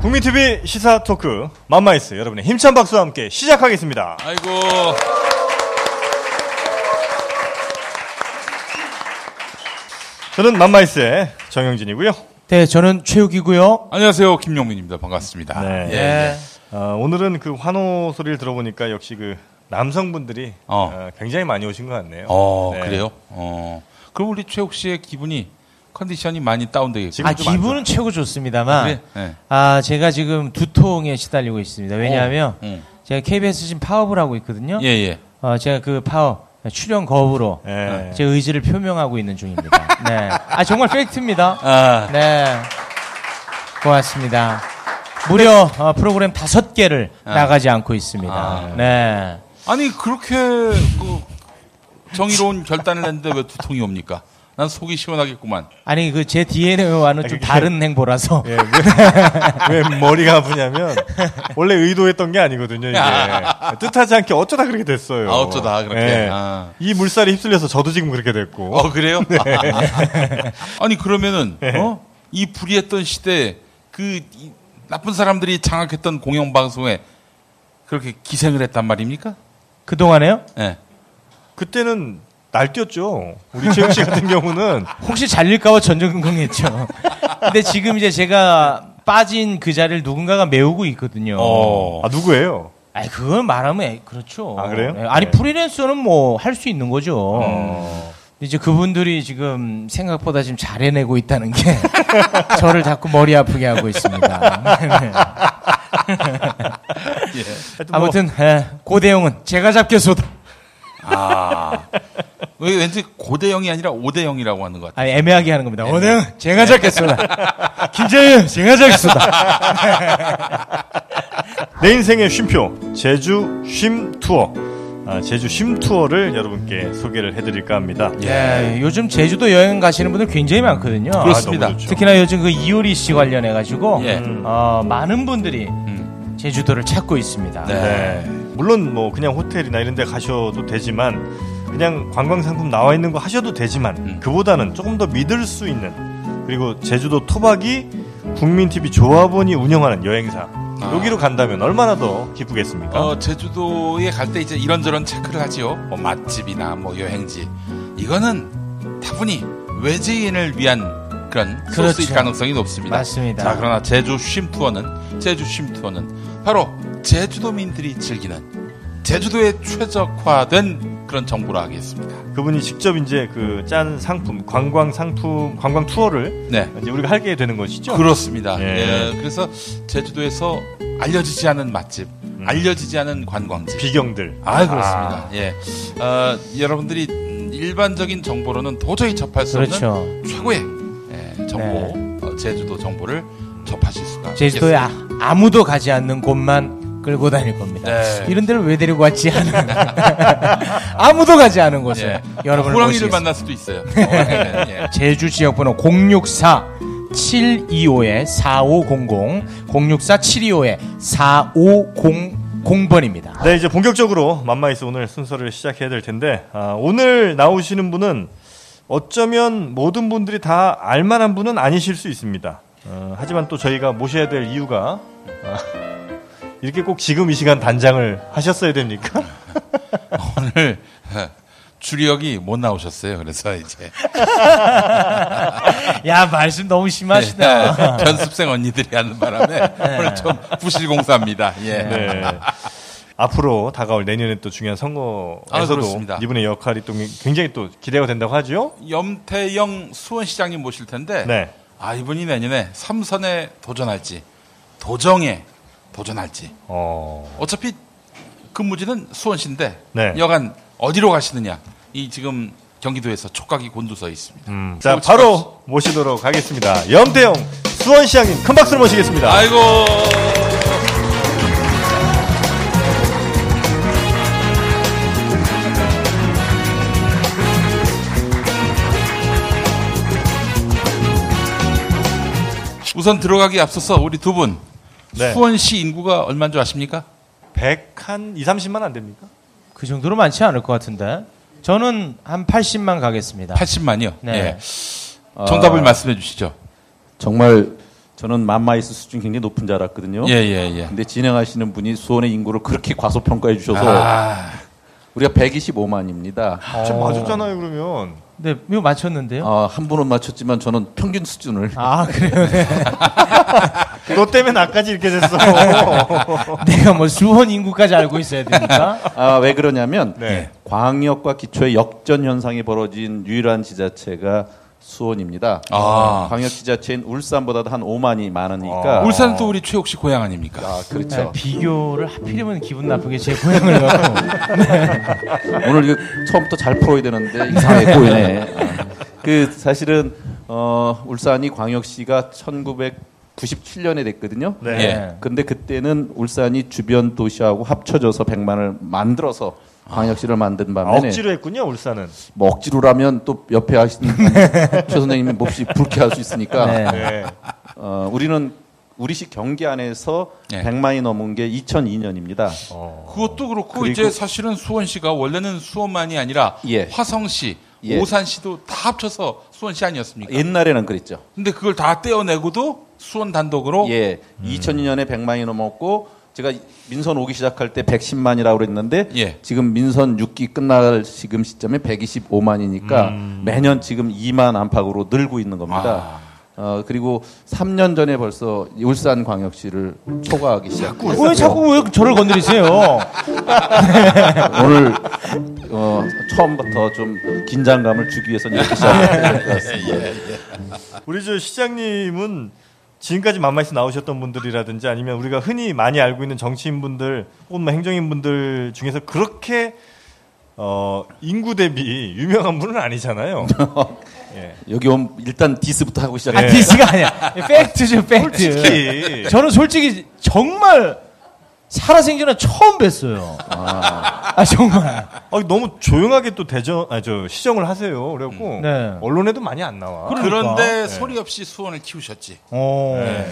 국민TV 시사 토크 맘마이스 여러분의 힘찬 박수와 함께 시작하겠습니다. 아이고. 저는 맘마이스의 정영진이고요. 네, 저는 최욱이고요. 안녕하세요. 김용민입니다. 반갑습니다. 네. 예, 예. 예. 어, 오늘은 그 환호 소리를 들어보니까 역시 그 남성분들이 어. 어, 굉장히 많이 오신 것 같네요. 어, 네. 그래요? 어. 그럼 우리 최욱 씨의 기분이 컨디션이 많이 다운되겠군요. 지금 아, 기분은 최고 좋습니다만, 그래? 네. 아, 제가 지금 두통에 시달리고 있습니다. 왜냐하면, 어, 제가 KBS 지금 파업을 하고 있거든요. 예, 예. 어, 제가 그 파업, 출연 거부로, 예. 제 의지를 표명하고 있는 중입니다. 네. 아, 정말 팩트입니다. 아, 네. 고맙습니다. 무려 어, 프로그램 다섯 개를 아. 나가지 않고 있습니다. 아. 네. 아니 그렇게 그 정의로운 결단을 했는데 왜 두통이 옵니까? 난 속이 시원하겠구만. 아니 그 제 DNA와는 좀 그게- 다른 행보라서 예, 왜, 왜 머리가 아프냐면 원래 의도했던 게 아니거든요. 이게 뜻하지 않게 어쩌다 그렇게 됐어요. 아, 어쩌다 그렇게. 예. 아. 이 물살에 휩쓸려서 저도 지금 그렇게 됐고. 어 그래요? 아니 그러면은 어? 이 불의했던 시대 그이 나쁜 사람들이 장악했던 공영 방송에 그렇게 기생을 했단 말입니까? 그 동안에요? 예. 그때는 날뛰었죠. 우리 최욱 씨 같은 경우는 혹시 잘릴까봐 전전긍긍했죠. 근데 지금 이제 제가 빠진 그 자리를 누군가가 메우고 있거든요. 어. 아 누구예요? 아니 그건 말하면 애- 그렇죠. 아, 그래요? 네, 아니 네. 프리랜서는 뭐 할 수 있는 거죠. 어. 이제 그분들이 지금 생각보다 지금 잘 해내고 있다는 게 저를 자꾸 머리 아프게 하고 있습니다. 네. 하여튼 뭐 아무튼 예, 고대영은 제가 잡겠소다. 아. 왜 왠지 고대영이 아니라 오대영이라고 하는 것 같아요. 아니 애매하게 하는 겁니다. 고대영 제가 잡겠소다. 김재윤 제가 잡겠소다. 내 인생의 쉼표 제주 쉼 투어. 아, 제주 쉼 투어를 여러분께 소개를 해드릴까 합니다. 예, 요즘 제주도 여행 가시는 분들 굉장히 많거든요. 그렇습니다. 아. 특히나 요즘 그 이효리 씨 관련해 가지고 예. 음. 어, 많은 분들이 음. 제주도를 찾고 있습니다. 네. 네. 물론 뭐 그냥 호텔이나 이런 데 가셔도 되지만 그냥 관광 상품 나와 있는 거 하셔도 되지만 음. 그보다는 조금 더 믿을 수 있는 그리고 제주도 토박이 국민TV 조합원이 운영하는 여행사 아. 여기로 간다면 얼마나 더 기쁘겠습니까? 어, 제주도에 갈 때 이제 이런저런 체크를 하지요. 뭐 맛집이나 뭐 여행지. 이거는 다분히 외지인을 위한 그런 그렇죠. 소스일 가능성이 높습니다. 맞습니다. 자, 그러나 제주 쉼 투어는 제주 쉼 투어는 바로 제주도민들이 즐기는 제주도에 최적화된 그런 정보로 하겠습니다. 그분이 직접 이제 그 짠 상품 관광 상품 관광 투어를 네. 이제 우리가 하게 되는 것이죠. 그렇습니다. 예. 예, 그래서 제주도에서 알려지지 않은 맛집, 음. 알려지지 않은 관광지. 비경들. 아 그렇습니다. 예, 어, 여러분들이 음, 일반적인 정보로는 도저히 접할 수 그렇죠. 없는 최고의 예, 정보, 어, 제주도 정보를 접하실 수가 제주도에 있겠습니다. 아, 아무도 가지 않는 곳만 끌고 다닐 겁니다. 네. 이런 데를 왜 데리고 왔지 하는 아무도 가지 않은 곳에 예. 여러분을 호랑이를 모시겠습니다. 만날 수도 있어요. 예. 제주 지역번호 064 725에 4500 064 725에 4500번입니다. 네, 이제 본격적으로 맘마이스 오늘 순서를 시작해야 될 텐데 아, 오늘 나오시는 분은 어쩌면 모든 분들이 다 알만한 분은 아니실 수 있습니다. 어, 하지만 또 저희가 모셔야 될 이유가 아, 이렇게 꼭 지금 이 시간 단장을 하셨어야 됩니까? 오늘 어, 주력이 못 나오셨어요. 그래서 이제 야 말씀 너무 심하시다. 편습생 언니들이 하는 바람에 오늘 좀 부실공사입니다. 예. 네. 앞으로 다가올 내년에 또 중요한 아, 선거에서도 그렇습니다. 이분의 역할이 또 굉장히 또 기대가 된다고 하죠. 염태영 수원시장님 모실 텐데 네. 아 이분이 내년에 삼선에 도전할지 도정에 도전할지 어. 어차피 근무지는 수원시인데 네. 여간 어디로 가시느냐 이 지금 경기도에서 촉각이 곤두서 있습니다. 음, 자, 바로 모시도록 하겠습니다. 염태영 수원시장님 큰 박수로 모시겠습니다. 아이고 우선 들어가기 앞서서 우리 두 분 네. 수원시 인구가 얼마인 줄 아십니까? 100한 2, 30만 안 됩니까? 그 정도로 많지 않을 것 같은데. 저는 한 80만 가겠습니다. 80만이요. 네. 예. 정답을 아, 말씀해 주시죠. 정말 저는 만마이스 수준 굉장히 높은 줄 알았거든요. 예, 예, 예. 근데 진행하시는 분이 수원의 인구를 그렇게 과소평가해 주셔서 아, 우리가 125만입니다. 좀 맞았잖아요 그러면. 네, 이거 맞췄는데요. 아, 한 분은 맞췄지만 저는 평균 수준을 아, 그래요? 네. 너 때문에 나까지 이렇게 됐어. 내가 뭐 수원 인구까지 알고 있어야 됩니까? 아, 왜 그러냐면 네. 광역과 기초의 역전 현상이 벌어진 유일한 지자체가 수원입니다. 아. 광역 지자체인 울산보다도 한 5만이 많으니까 울산은 또 우리 최욱 씨 고향 아닙니까? 아, 네, 그렇죠. 비교를 하필이면 기분 나쁘게 제 고향을 갖고. 오늘 이거 처음부터 잘 풀어야 되는데 이상하게 꼬이네. 아. 그 사실은 어, 울산이 광역시가 1997년에 됐거든요. 네. 예. 근데 그때는 울산이 주변 도시하고 합쳐져서 100만을 만들어서 광역시를 만든 아, 반면에 억지로 했군요 울산은. 뭐 억지로라면 또 옆에 하시는 최 선생님이 몹시 불쾌할 수 있으니까 네. 네. 어, 우리는 우리시 경기 안에서 예. 100만이 넘은 게 2002년입니다. 어. 그것도 그렇고 그리고- 이제 사실은 수원시가 원래는 수원만이 아니라 예. 화성시, 예. 오산시도 다 합쳐서 수원시 아니었습니까? 옛날에는 그랬죠. 근데 그걸 다 떼어내고도 수원 단독으로 예, 2002년에 100만이 넘었고 제가 민선 오기 시작할 때 110만이라고 그랬는데 예. 지금 민선 6기 끝날 지금 시점에 125만이니까 매년 지금 2만 안팎으로 늘고 있는 겁니다. 어, 그리고 3년 전에 벌써 울산 광역시를 초과하기 시작했어요. 왜 자꾸 왜 저를 건드리세요? 오늘 어, 처음부터 좀 긴장감을 주기 위해서 이렇게 시작했던 것 같습니다. 우리 저 시장님은 지금까지 만마에서 나오셨던 분들이라든지 아니면 우리가 흔히 많이 알고 있는 정치인분들 혹은 뭐 행정인분들 중에서 그렇게 어, 인구 대비 유명한 분은 아니잖아요. 예. 여기 오면 일단 diss부터 하고 아, 시작해요. diss가 아니야. 팩트죠, 팩트. 솔직히 저는 솔직히 정말 살아생전에 처음 뵀어요. 아, 정말. 아, 너무 조용하게 또 대전, 아, 저 시정을 하세요. 그래갖고 네. 언론에도 많이 안 나와. 그러니까. 그런데 소리 없이 수원을 키우셨지. 어. 네.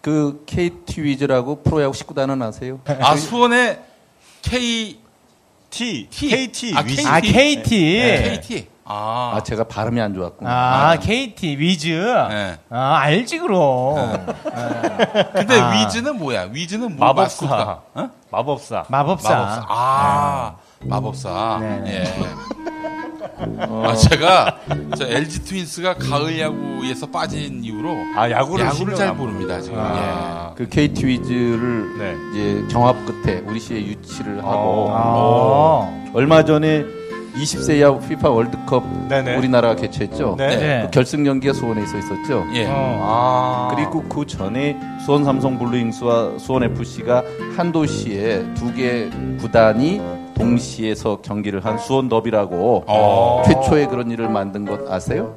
그 KT 위즈라고 프로야구 19단은 아세요? 아 수원의 K T, T. KT 아, 위즈. 아, KT. KT. 아, 아, 제가 발음이 안 좋았구나. 아, KT, 위즈. 네. 아, 알지, 그럼. 근데 아. 위즈는 뭐야? 위즈는 뭐 마법사. 마스코트가? 어? 마법사. 마법사. 마법사. 아, 마법사. 네, 네. 예. 아, 제가 저 LG 트윈스가 가을 야구에서 빠진 이후로 아, 야구를 야구를 잘안 모릅니다 지금. 아. 그 KT 위즈를 네. 이제 경합 끝에 우리 시에 유치를 하고 아. 얼마 전에 20세 이하 피파 월드컵 네네. 우리나라가 개최했죠. 네. 네. 그 결승 경기가 수원에서 있었죠. 예. 어. 아. 그리고 그 전에 수원 삼성 블루윙즈와 수원 FC가 한 도시에 두 개 구단이 동시에서 경기를 한 수원 더비라고 어. 최초의 그런 일을 만든 것 아세요?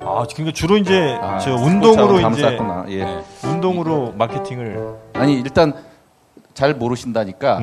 아, 그러니까 주로 이제 아, 운동으로 이제. 예. 네. 운동으로 마케팅을 아니 일단 잘 모르신다니까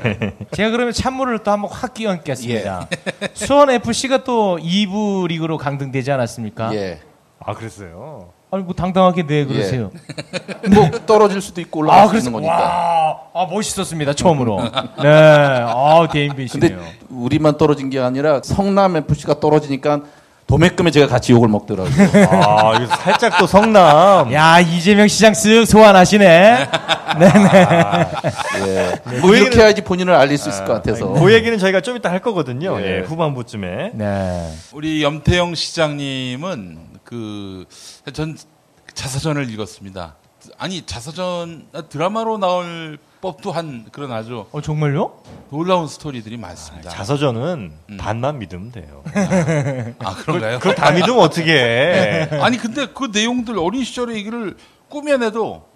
제가 그러면 찬물을 또 한번 확 끼얹겠습니다. 수원 FC가 또 2부 리그로 강등되지 않았습니까? 예. 아, 그랬어요. 아니 뭐 당당하게 네 그러세요. 뭐 떨어질 수도 있고 올라갈 수도 그래서 있는 거니까. 와, 아 멋있었습니다 처음으로. 네, 아 대인배시네요. 우리만 떨어진 게 아니라 성남 FC가 떨어지니까 도매금에 제가 같이 욕을 먹더라고요. 아, 이거 살짝 또 성남. 야 이재명 시장 쓱 소환하시네. 네네. 예. 뭐 이렇게 해야지 본인을 알릴 수 있을 것 같아서. 그 얘기는 저희가 좀 이따 할 거거든요. 예. 예, 후반부쯤에. 네. 우리 염태영 시장님은 그 전 자서전을 읽었습니다. 아니 자서전 드라마로 나올 법도 한 그런 아주 어 정말요? 놀라운 스토리들이 많습니다. 자서전은 반만 믿으면 돼요. 아 그런가요? 그걸 다 믿으면 어떻게 해. 아니 근데 그 내용들 어린 시절의 얘기를 꾸며내도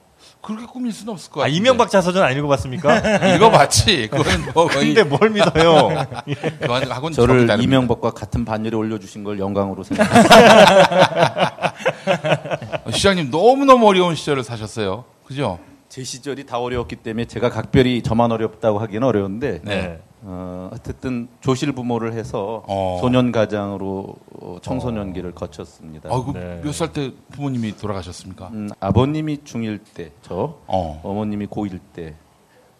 그렇게 꾸밀 수는 없을 것 아, 같아요. 이명박 자서전 안 읽어봤습니까? 읽어봤지. 그건 뭐 거의 근데 뭘 믿어요? 그건 저를. 이명박과 같은 반열에 올려주신 걸 영광으로 생각합니다. 어, 시장님 너무 너무 어려운 시절을 사셨어요. 그죠? 제 시절이 다 어려웠기 때문에 제가 각별히 저만 어렵다고 하기는 어려운데 네. 어, 어쨌든 조실 부모를 해서 어. 소년 가장으로 어, 청소년기를 거쳤습니다. 아이고 네. 몇살 때 부모님이 돌아가셨습니까? 음, 아버님이 중1 때, 저 어. 어머님이 고1 때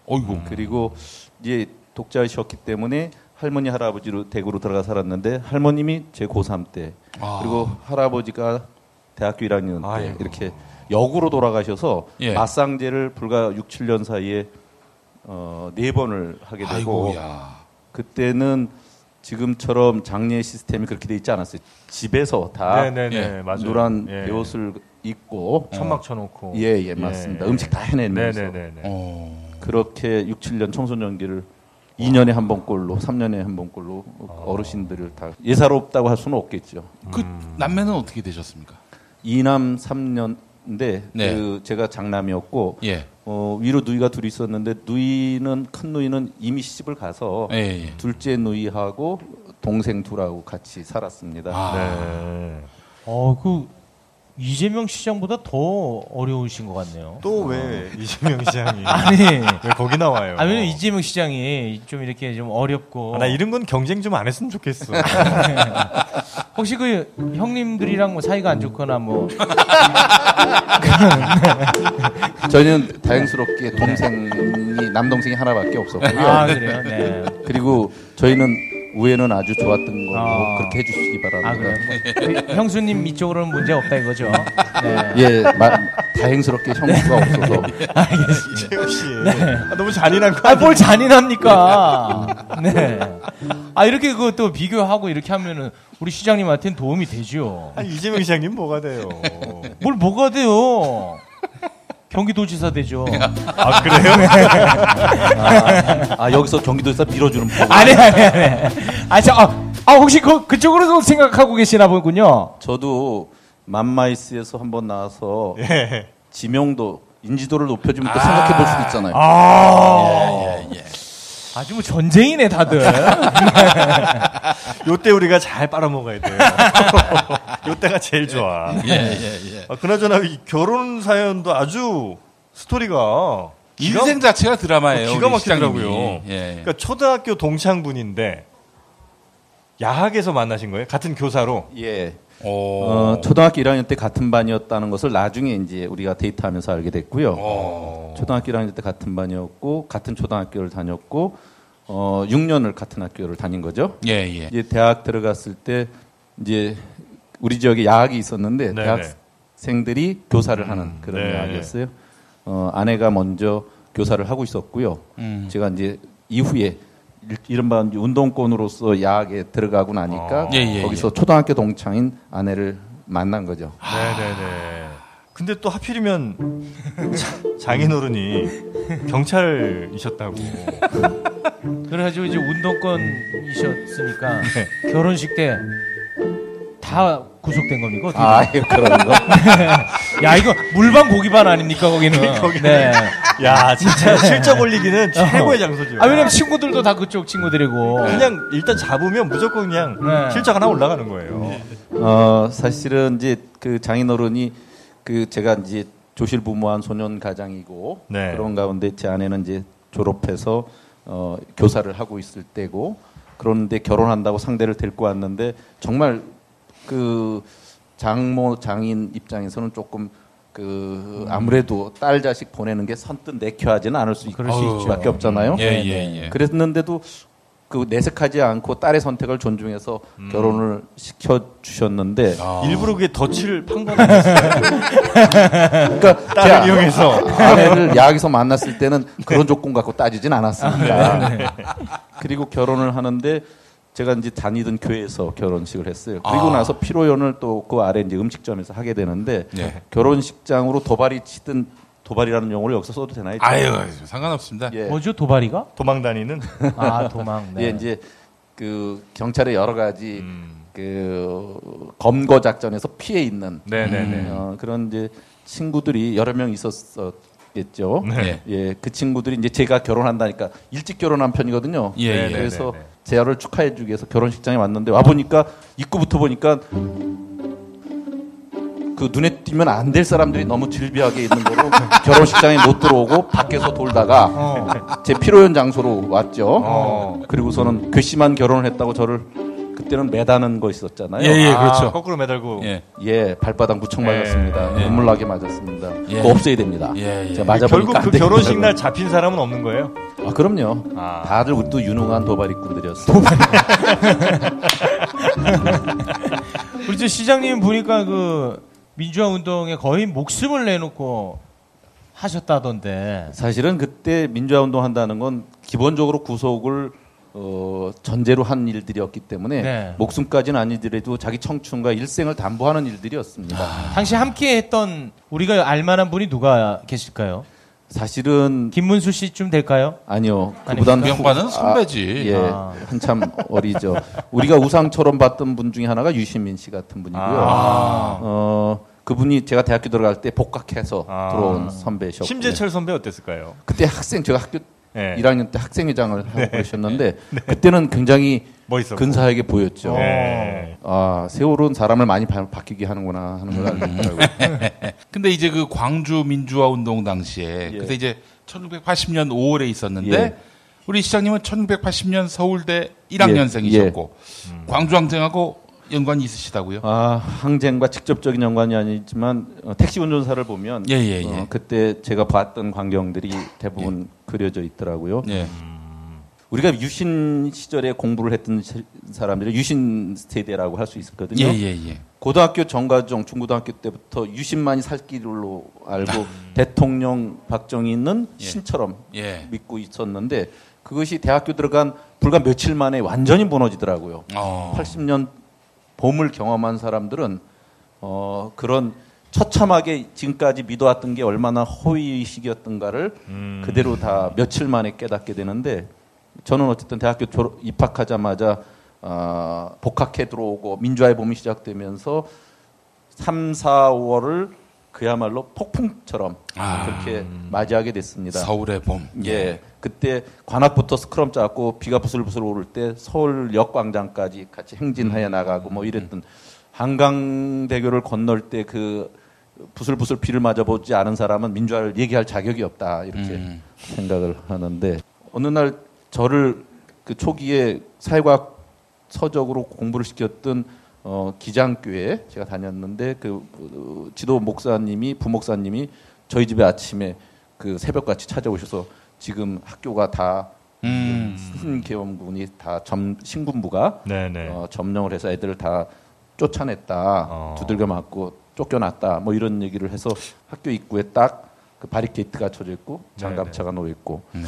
어이구. 그리고 이제 독자이셨기 때문에 할머니 할아버지로 대구로 들어가 살았는데 할머님이 제 고3 때 아. 그리고 할아버지가 대학교 1학년 때 아이고. 이렇게 역으로 돌아가셔서 예. 맞상제를 불과 6, 7년 사이에 어, 네 번을 하게 되고 아이고야. 그때는 지금처럼 장례 시스템이 그렇게 돼 있지 않았어요. 집에서 다 네네네 예. 맞아요. 노란 예. 옷을 입고 천막 쳐놓고. 예, 예, 맞습니다. 음식 다 해내면서 네네네. 어. 그렇게 6, 7년 청소년기를 2년에 한 번꼴로 3년에 한 번꼴로 어르신들을 다 예사롭다고 할 수는 없겠죠. 그 남매는 어떻게 되셨습니까? 이남 3년 인데 네. 그 제가 장남이었고 예. 어, 위로 누이가 둘이 있었는데 누이는 큰 누이는 이미 시집을 가서 예, 예. 둘째 누이하고 동생 둘하고 같이 살았습니다. 아. 네. 어, 그 이재명 시장보다 더 어려우신 것 같네요. 또 왜 이재명 시장이 아니, 왜 거기 나와요? 아, 왜냐면 이재명 시장이 좀 이렇게 좀 어렵고. 아, 나 이런 건 경쟁 좀 안 했으면 좋겠어. 혹시 그 형님들이랑 뭐 사이가 안 좋거나 뭐. 저희는 다행스럽게 동생이 남동생이 하나밖에 없었고요. 아, 그래요? 네. 그리고 저희는 우애는 아주 좋았던 거고 아. 그렇게 해주시기 바랍니다. 아, 그래요? 뭐, 형수님 이쪽으로는 문제 없다 이거죠? 네. 예, 마- 다행스럽게 형수가 없어서 이재명 씨. 아, 너무 잔인한 거 아, 아니에요? 뭘 잔인합니까? 네. 아, 이렇게 그 또 비교하고 이렇게 하면은 우리 시장님한테는 도움이 되죠. 아니, 이재명 시장님 뭐가 돼요? 뭘 뭐가 돼요? 경기도지사 되죠. 아 그래요? 아 여기서 경기도에서 밀어주는 법. 아니, 아니, 아니. 아, 저, 아, 아, 혹시 그, 그쪽으로도 생각하고 계시나 보군요. 저도 맘마이스에서 한번 나와서 예. 지명도 인지도를 높여주면 또 생각해 볼 수도 있잖아요. 아. 예, 예. 아주 뭐 전쟁이네, 다들. 요때 우리가 잘 빨아먹어야 돼요. 요때가 제일 좋아. 예, 예, 예. 아, 그나저나 이 결혼 사연도 아주 스토리가 기가- 인생 자체가 드라마예요. 기가 막히더라고요. 시장님이. 예. 그러니까 초등학교 동창분인데 야학에서 만나신 거예요? 같은 교사로. 예. 오. 어, 초등학교 1학년 때 같은 반이었다는 것을 나중에 이제 우리가 데이트하면서 알게 됐고요. 어. 초등학교 1학년 때 같은 반이었고 같은 초등학교를 다녔고 어, 6년을 같은 학교를 다닌 거죠. 예, 예. 이제 대학 들어갔을 때 이제 우리 지역에 야학이 있었는데 네네. 대학생들이 교사를 하는 그런 네. 야학이었어요. 어, 아내가 먼저 교사를 하고 있었고요. 음. 제가 이제 이후에 일- 이른바 운동권으로서 야학에 들어가고 나니까 아. 예, 예, 거기서 초등학교 동창인 아내를 만난 거죠. 네네네. 근데 또 하필이면 자- 장인어른이 경찰이셨다고. 그래가지고 이제 운동권이셨으니까 결혼식 때 다 구속된 겁니까? 어떻게 아, 예, 그런 거. 야 이거 물반 고기반 아닙니까 거기는? 네. 야 진짜 실적 올리기는 최고의 장소죠. 아 왜냐면 친구들도 다 그쪽 친구들이고. 그냥 일단 잡으면 무조건 그냥 네. 실적 하나 올라가는 거예요. 어, 사실은 이제 그 장인어른이 그 제가 이제 조실부모한 소년 가장이고 네. 그런 가운데 제 아내는 이제 졸업해서 어, 교사를 하고 있을 때고 그런데 결혼한다고 상대를 데리고 왔는데 정말 그 장모 장인 입장에서는 조금 그 아무래도 딸 자식 보내는 게 선뜻 내켜하지는 않을 수 그럴 수 있죠. 수밖에 없잖아요. 예, 네, 예, 네. 예. 그랬는데도 그 내색하지 않고 딸의 선택을 존중해서 결혼을 시켜 주셨는데 아. 일부러 그게 덫을 판건 아니었어요. 그러니까 제 딸을 아- 이용해서. 아내를 야학에서 만났을 때는 그런 조건 갖고 따지진 않았습니다. 그리고 결혼을 하는데 제가 이제 다니던 교회에서 결혼식을 했어요. 그리고 아. 나서 피로연을 또 그 아래 이제 음식점에서 하게 되는데 예. 결혼식장으로 도발이 치든 도발이라는 용어를 여기서 써도 되나요? 아유, 상관없습니다. 예. 뭐죠 도발이가? 도망 다니는. 아 도망. 네. 예, 이제 그 경찰의 여러 가지 음. 그 검거 작전에서 피해 있는 네네네. 어, 그런 이제 친구들이 여러 명 있었겠죠. 네. 예, 그 친구들이 이제 제가 결혼한다니까 일찍 결혼한 편이거든요. 예, 네, 예. 네. 그래서 제아를 축하해 주기 위해서 결혼식장에 왔는데 와 보니까 입구부터 보니까 그 눈에 띄면 안 될 사람들이 너무 질비하게 있는 거로 결혼식장에 못 들어오고 밖에서 돌다가 어. 제 피로연 장소로 왔죠. 어. 그리고서는 괘씸한 결혼을 했다고 저를 그때는 매다는 거 있었잖아요. 예, 예, 아, 그렇죠. 거꾸로 매달고. 예. 예, 발바닥 무척 맞았습니다. 예. 눈물 나게 맞았습니다. 예. 그거 없애야 됩니다. 예, 예. 제가 맞아보니까 결국 안 그. 결혼식 날 잡힌 사람은 없는 거예요? 아, 그럼요. 아. 다들 또 유능한 도발입꾼들이었어요. 우리 저 시장님 보니까 그 민주화 운동에 거의 목숨을 내놓고 하셨다던데. 사실은 그때 민주화 운동 한다는 건 기본적으로 구속을 어, 전제로 한 일들이었기 때문에 네. 목숨까지는 아니더라도 자기 청춘과 일생을 담보하는 일들이었습니다. 당시 함께 했던 우리가 알만한 분이 누가 계실까요? 사실은 김문수 씨쯤 될까요? 아니요. 아니, 그보다는 그 선배지. 예, 아. 한참 어리죠. 우리가 우상처럼 봤던 분 중에 하나가 유시민 씨 같은 분이고요. 아. 어, 그분이 제가 대학교 들어갈 때 복학해서 아. 들어온 선배셨고 심재철 선배 어땠을까요? 그때 학생 제가 학교 네. 1학년 때 학생회장을 하고 그러셨는데 그때는 굉장히 멋있었고. 근사하게 보였죠. 네. 아 세월은 사람을 많이 바, 바뀌게 하는구나 하는 걸 알겠더라고요. 근데 이제 그 광주 민주화 운동 당시에 예. 그때 이제 1980년 5월에 있었는데 예. 우리 시장님은 1980년 서울대 1학년생이셨고 음. 광주 항쟁하고 연관이 있으시다고요? 아 항쟁과 직접적인 연관이 아니지만 어, 택시 운전사를 보면 예, 예, 예. 어, 그때 제가 봤던 광경들이 대부분 그려져 있더라고요. 예. 우리가 유신 시절에 공부를 했던 시- 사람들이 유신 세대라고 할 수 있었거든요. 예, 예, 예. 고등학교 정과정 중고등학교 때부터 유신만이 살 길로 알고 대통령 박정희는 예. 신처럼 예. 믿고 있었는데 그것이 대학교 들어간 불과 며칠 만에 완전히 무너지더라고요. 어. 80년 봄을 경험한 사람들은 어, 그런 처참하게 지금까지 믿어왔던 게 얼마나 허위의식이었던가를 음. 그대로 다 며칠 만에 깨닫게 되는데 저는 어쨌든 대학교 졸업, 입학하자마자 아, 복학해 들어오고 민주화의 봄이 시작되면서 3, 4, 5월을 그야말로 폭풍처럼 아. 그렇게 맞이하게 됐습니다. 서울의 봄. 예. 그때 관악부터 스크럼 짜고 비가 부슬부슬 오를 때 서울역 광장까지 같이 행진하여 나가고 뭐 이랬던 한강대교를 건널 때 그 부슬부슬 비를 맞아보지 않은 사람은 민주화를 얘기할 자격이 없다 이렇게 음. 생각을 하는데 어느 날 저를 그 초기에 사회과학 서적으로 공부를 시켰던 어, 기장교회 제가 다녔는데 그 어, 지도 목사님이 부목사님이 저희 집에 아침에 그 새벽같이 찾아오셔서 지금 학교가 다 음. 신개엄군이 다 점, 신군부가 네네. 어, 점령을 해서 애들을 다 쫓아냈다 어. 두들겨 맞고 쫓겨났다 뭐 이런 얘기를 해서 학교 입구에 딱 그 바리케이트가 쳐져 있고 장갑차가 놓여 있고 네.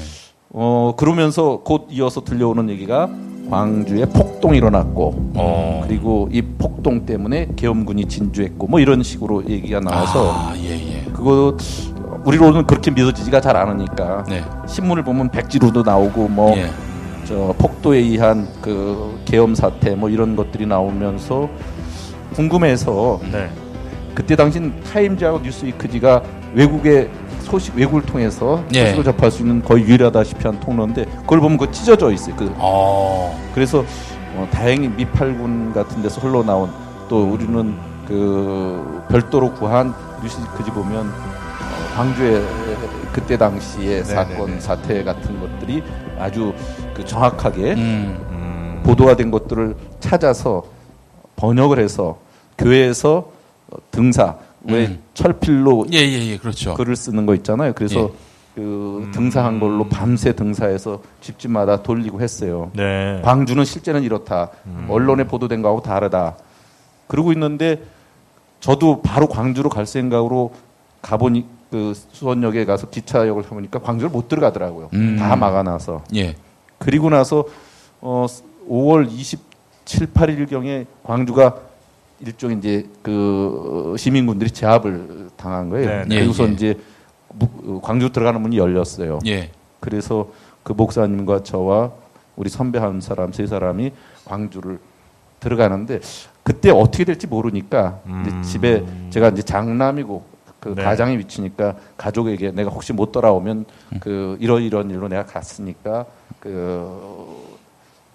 어 그러면서 곧 이어서 들려오는 얘기가 광주에 폭동이 일어났고 어. 그리고 이 폭동 때문에 계엄군이 진주했고 뭐 이런 식으로 얘기가 나와서 아, 예, 예. 그거 우리로는 그렇게 믿어지지가 잘 않으니까 네. 신문을 보면 백지로도 나오고 뭐 예. 저 폭도에 의한 그 계엄 사태 뭐 이런 것들이 나오면서 궁금해서 네. 그때 당신 타임즈하고 뉴스위크지가 외국의 소식 외국을 통해서 예. 소식을 접할 수 있는 거의 유일하다시피 한 통로인데 그걸 보면 그 찢어져 있어요. 그 어. 그래서 어, 다행히 미팔군 같은 데서 흘러나온 또 우리는 그 별도로 구한 뉴스위크지 보면 어, 광주의 그때 당시의 네네네. 사건 사태 같은 것들이 아주 그 정확하게 음. 음. 보도가 된 것들을 찾아서 번역을 해서 교회에서 어, 등사 왜 음. 철필로 예, 예, 예. 그렇죠. 글을 쓰는 거 있잖아요. 그래서 예. 그 등사한 걸로 밤새 등사해서 집집마다 돌리고 했어요. 네. 광주는 실제는 이렇다. 언론에 보도된 거하고 다르다. 그러고 있는데 저도 바로 광주로 갈 생각으로 가보니 그 수원역에 가서 기차역을 타보니까 광주를 못 들어가더라고요. 음. 다 막아놔서. 예. 그리고 나서 어 5월 27, 8일 경에 광주가 일종의 이제 그 시민군들이 제압을 당한 거예요. 네, 네. 그래서 예, 예. 이제 광주 들어가는 문이 열렸어요. 예. 그래서 그 목사님과 저와 우리 선배 한 사람 세 사람이 광주를 들어가는데 그때 어떻게 될지 모르니까 이제 음. 집에 제가 이제 장남이고 그 네. 가장이 위치니까 가족에게 내가 혹시 못 돌아오면 음. 그 이러이런 일로 내가 갔으니까 그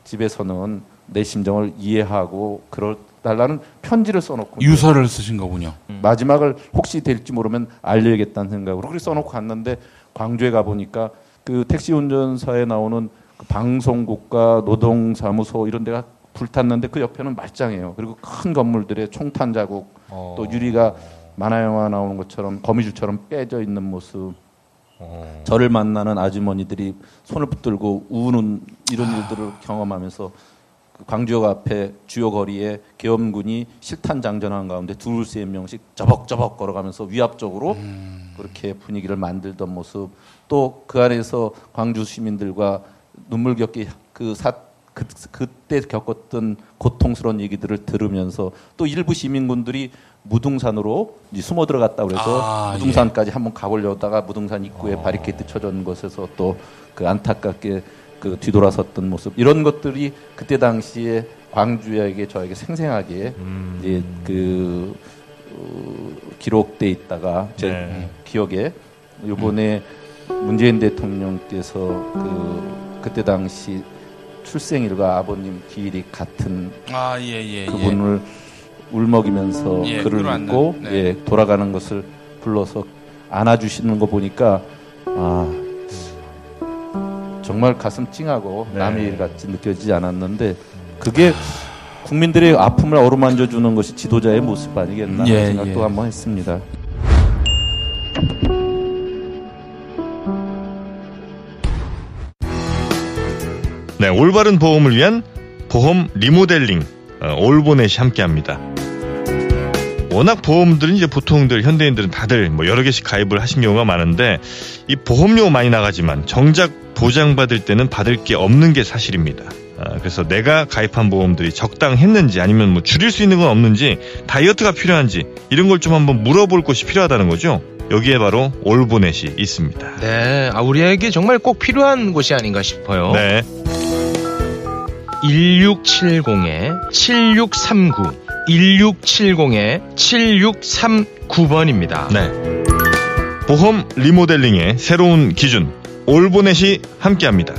집에서는 내 심정을 이해하고 그럴 달라는 편지를 써놓고 유서를 쓰신 거군요. 마지막을 혹시 될지 모르면 알려야겠다는 생각으로 그렇게 써놓고 갔는데 광주에 가 보니까 그 택시 운전사에 나오는 그 방송국과 노동사무소 이런 데가 불탔는데 그 옆에는 말짱해요. 그리고 큰 건물들의 총탄 자국, 어. 또 유리가 만화 영화 나오는 것처럼 거미줄처럼 빼져 있는 모습. 어. 저를 만나는 아주머니들이 손을 붙들고 우는 이런 일들을 경험하면서 그 광주역 앞에 주요 거리에 계엄군이 실탄 장전하는 가운데 둘세 명씩 저벅저벅 걸어가면서 위압적으로 그렇게 분위기를 만들던 모습. 또 그 안에서 광주 시민들과 눈물겹게 그 사, 그, 그때 겪었던 고통스러운 얘기들을 들으면서 또 일부 시민군들이 무등산으로 숨어 들어갔다 그래서 아, 무등산까지 한번 가보려다가 무등산 입구에 바리케이트 쳐준 것에서 또 그 안타깝게 그 뒤돌아섰던 모습 이런 것들이 그때 당시에 광주에게 저에게 생생하게 이제 그 어, 기록돼 있다가 제 네. 기억에 이번에 문재인 대통령께서 그 그때 당시 출생일과 아버님 기일이 같은 아, 예, 예, 예. 그분을 울먹이면서 예, 글을 끌어안는, 읽고 네. 예, 돌아가는 것을 불러서 안아주시는 거 보니까 아 정말 가슴 찡하고 네. 남의 일 같이 느껴지지 않았는데 그게 국민들의 아픔을 어루만져 주는 것이 지도자의 모습 아니겠나 예, 생각도 예. 한번 했습니다. 네, 올바른 보험을 위한 보험 리모델링 어, 올보넷이 함께합니다. 워낙 보험들은 이제 보통들 현대인들은 다들 뭐 여러 개씩 가입을 하신 경우가 많은데 이 보험료 많이 나가지만 정작 보장받을 때는 받을 게 없는 게 사실입니다. 아, 그래서 내가 가입한 보험들이 적당했는지 아니면 뭐 줄일 수 있는 건 없는지 다이어트가 필요한지 이런 걸 좀 한번 물어볼 곳이 필요하다는 거죠. 여기에 바로 올보넷이 있습니다. 네, 아, 우리에게 정말 꼭 필요한 곳이 아닌가 싶어요. 네. 1670-7639, 1670-7639번입니다. 네. 보험 리모델링의 새로운 기준 올보넷이 함께합니다.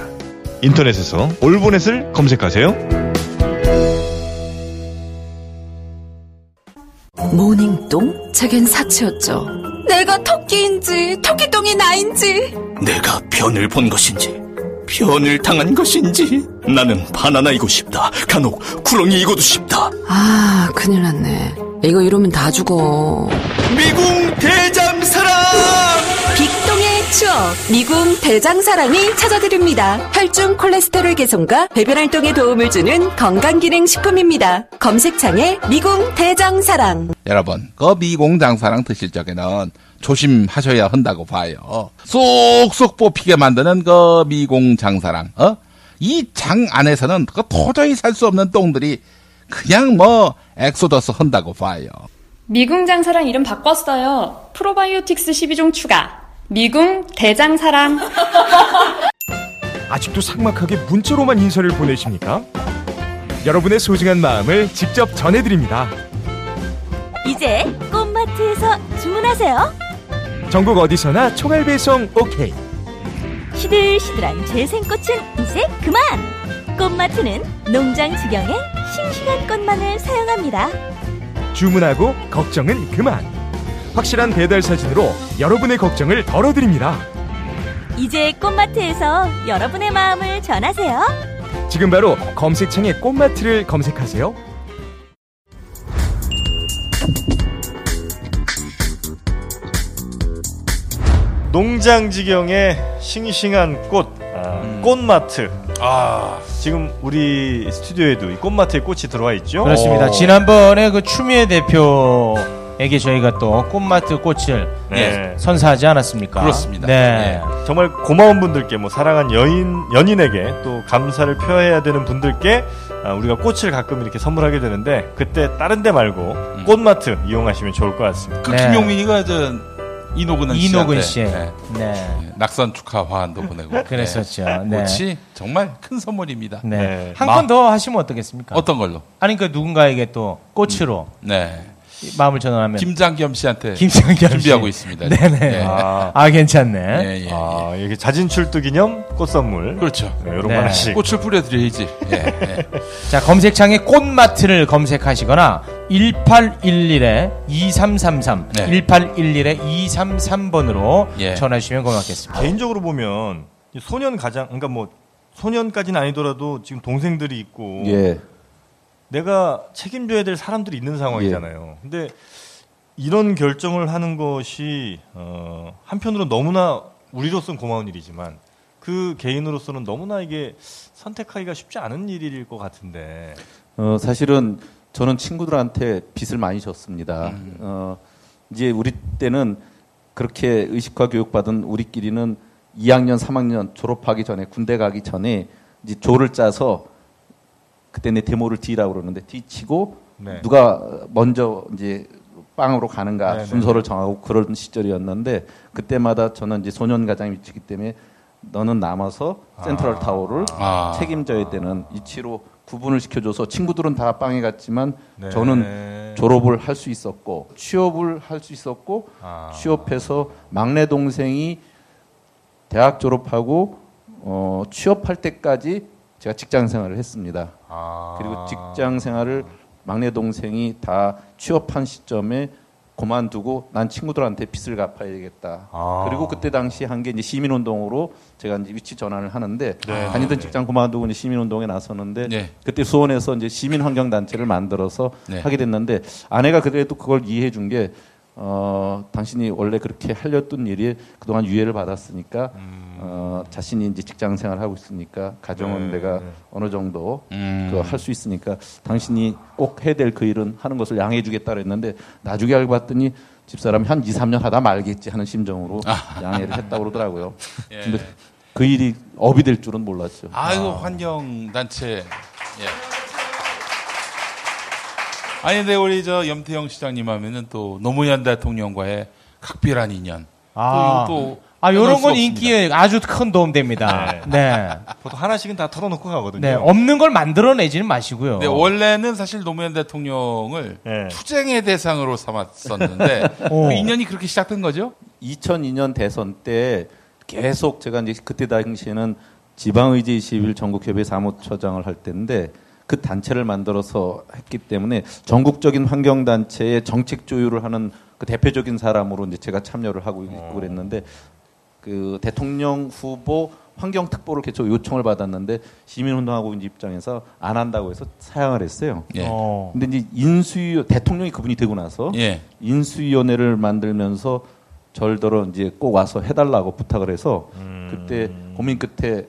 인터넷에서 올보넷을 검색하세요. 모닝똥? 제겐 사치였죠. 내가 토끼인지 토끼똥이 나인지 내가 변을 본 것인지 변을 당한 것인지 나는 바나나이고 싶다 간혹 구렁이이고도 싶다 아 큰일 났네. 이거 이러면 다 죽어. 미궁 대장사랑 빅동의 추억 미궁 대장사랑이 찾아드립니다. 혈중 콜레스테롤 개선과 배변 활동에 도움을 주는 건강기능 식품입니다. 검색창에 미궁 대장사랑. 여러분, 그 미공장사랑 드실 적에는 조심하셔야 한다고 봐요. 쏙쏙 뽑히게 만드는 그 미공 장사랑, 어? 이 장 안에서는 그 도저히 살 수 없는 똥들이 그냥 뭐 엑소더스 한다고 봐요. 미궁 장사랑 이름 바꿨어요. 프로바이오틱스 12종 추가. 미궁 대장사랑. 아직도 삭막하게 문자로만 인사를 보내십니까? 여러분의 소중한 마음을 직접 전해드립니다. 이제 꽃마트에서 주문하세요. 전국 어디서나 총알 배송 오케이. 시들시들한 재생꽃은 이제 그만. 꽃마트는 농장 지경에 싱싱한 꽃만을 사용합니다. 주문하고 걱정은 그만. 확실한 배달 사진으로 여러분의 걱정을 덜어드립니다. 이제 꽃마트에서 여러분의 마음을 전하세요. 지금 바로 검색창에 꽃마트를 검색하세요. 농장지경의 싱싱한 꽃, 아, 음. 꽃마트. 아, 지금 우리 스튜디오에도 이 꽃마트에 꽃이 들어와 있죠? 그렇습니다. 어. 지난번에 그 추미애 대표에게 저희가 또 꽃마트 꽃을 네. 선사하지 않았습니까? 그렇습니다. 네. 정말 고마운 분들께 뭐 사랑한 여인 연인에게 또 감사를 표해야 되는 분들께 아, 우리가 꽃을 가끔 이렇게 선물하게 되는데 그때 다른 데 말고 꽃마트 이용하시면 좋을 것 같습니다. 그 네. 김용민이가 저 이노근 이노근 씨한테 씨. 네, 네. 낙선 축하 화환도 보내고 그랬었죠. 네. 네. 꽃이 정말 큰 선물입니다. 네. 네. 한 마- 건더 하시면 어떻겠습니까? 어떤 걸로? 아니 그 누군가에게 또 꽃으로 네. 마음을 전하면 김장겸 씨한테 김정겸 씨. 준비하고 있습니다. 네네. 네. 아, 아 괜찮네. 예, 예, 아, 이게 자진 출두 기념 꽃 선물. 그렇죠. 네, 이런 네. 거 하나씩. 꽃을 뿌려드려야지. 예, 예. 자 검색창에 꽃마트를 검색하시거나 1811에 2333, 네. 1811에 233번으로 예. 전화 주시면 고맙겠습니다. 개인적으로 보면 이 소년 가장 그러니까 뭐 소년까지는 아니더라도 지금 동생들이 있고 예. 내가 책임져야 될 사람들이 있는 상황이잖아요. 근데 이런 결정을 하는 것이 어, 한편으로 너무나 우리로서는 고마운 일이지만 그 개인으로서는 너무나 이게 선택하기가 쉽지 않은 일일 것 같은데. 어, 사실은 저는 친구들한테 빚을 많이 졌습니다. 어, 이제 우리 때는 그렇게 의식화 교육받은 우리끼리는 2학년, 3학년 졸업하기 전에 군대 가기 전에 이제 조를 짜서 그때 내 데모를 D라고 그러는데 D 치고 네. 누가 먼저 이제 빵으로 가는가 네네. 순서를 정하고 그런 시절이었는데 그때마다 저는 이제 소년 가장이 미치기 때문에 너는 남아서 센트럴 타워를 아. 책임져야 되는 이치로 구분을 시켜줘서 친구들은 다 빵에 갔지만 네. 저는 졸업을 할 수 있었고 취업을 할 수 있었고 아. 취업해서 막내 동생이 대학 졸업하고 어, 취업할 때까지 제가 직장 생활을 했습니다. 아. 그리고 직장 생활을 막내 동생이 다 취업한 시점에 그만두고 난 친구들한테 빚을 갚아야 되겠다. 아. 그리고 그때 당시 한 게 이제 시민운동으로 제가 이제 위치 전환을 하는데 네, 다니던 네. 직장 그만두고 이제 시민운동에 나섰는데 네. 그때 수원에서 이제 시민환경단체를 만들어서 네. 하게 됐는데 아내가 그래도 그걸 이해해 준 게 어, 당신이 원래 그렇게 하려던 일이 그동안 유예를 받았으니까 어, 자신이 이제 직장 생활을 하고 있으니까 가정은 네, 내가 네. 어느 정도 음. 그할수 있으니까 당신이 꼭 해야 될 그 일은 하는 것을 양해해 주겠다 그랬는데 나중에 알고 봤더니 집사람이 한 2, 3년 하다 말겠지 하는 심정으로 양해를 했다고 그러더라고요. 예. 근데 그 일이 업이 될 줄은 몰랐죠. 아이고 환경 단체. 예. 아니 근데 우리 저 염태영 시장님 하면은 또 노무현 대통령과의 각별한 인연. 아, 또, 또 아, 요런 수건 없습니다. 인기에 아주 큰 도움 됩니다. 네. 보통 하나씩은 다 털어놓고 가거든요. 네. 없는 걸 만들어내지는 마시고요. 네, 원래는 사실 노무현 대통령을 네. 투쟁의 대상으로 삼았었는데 오. 그 인연이 그렇게 시작된 거죠? 2002년 대선 때 계속 제가 이제 그때 당시에는 지방의제 21 전국협의 사무처장을 할 때인데 그 단체를 만들어서 했기 때문에 전국적인 환경단체의 정책 조율을 하는 그 대표적인 사람으로 이제 제가 참여를 하고 있고 그랬는데 그 대통령 후보 환경특보를 계속 요청을 받았는데 시민운동하고 이제 입장에서 안 한다고 해서 사양을 했어요. 예. 어. 근데 이제 인수위 대통령이 그분이 되고 나서 예. 인수위원회를 만들면서 절더러 이제 꼭 와서 해달라고 부탁을 해서 음. 그때 고민 끝에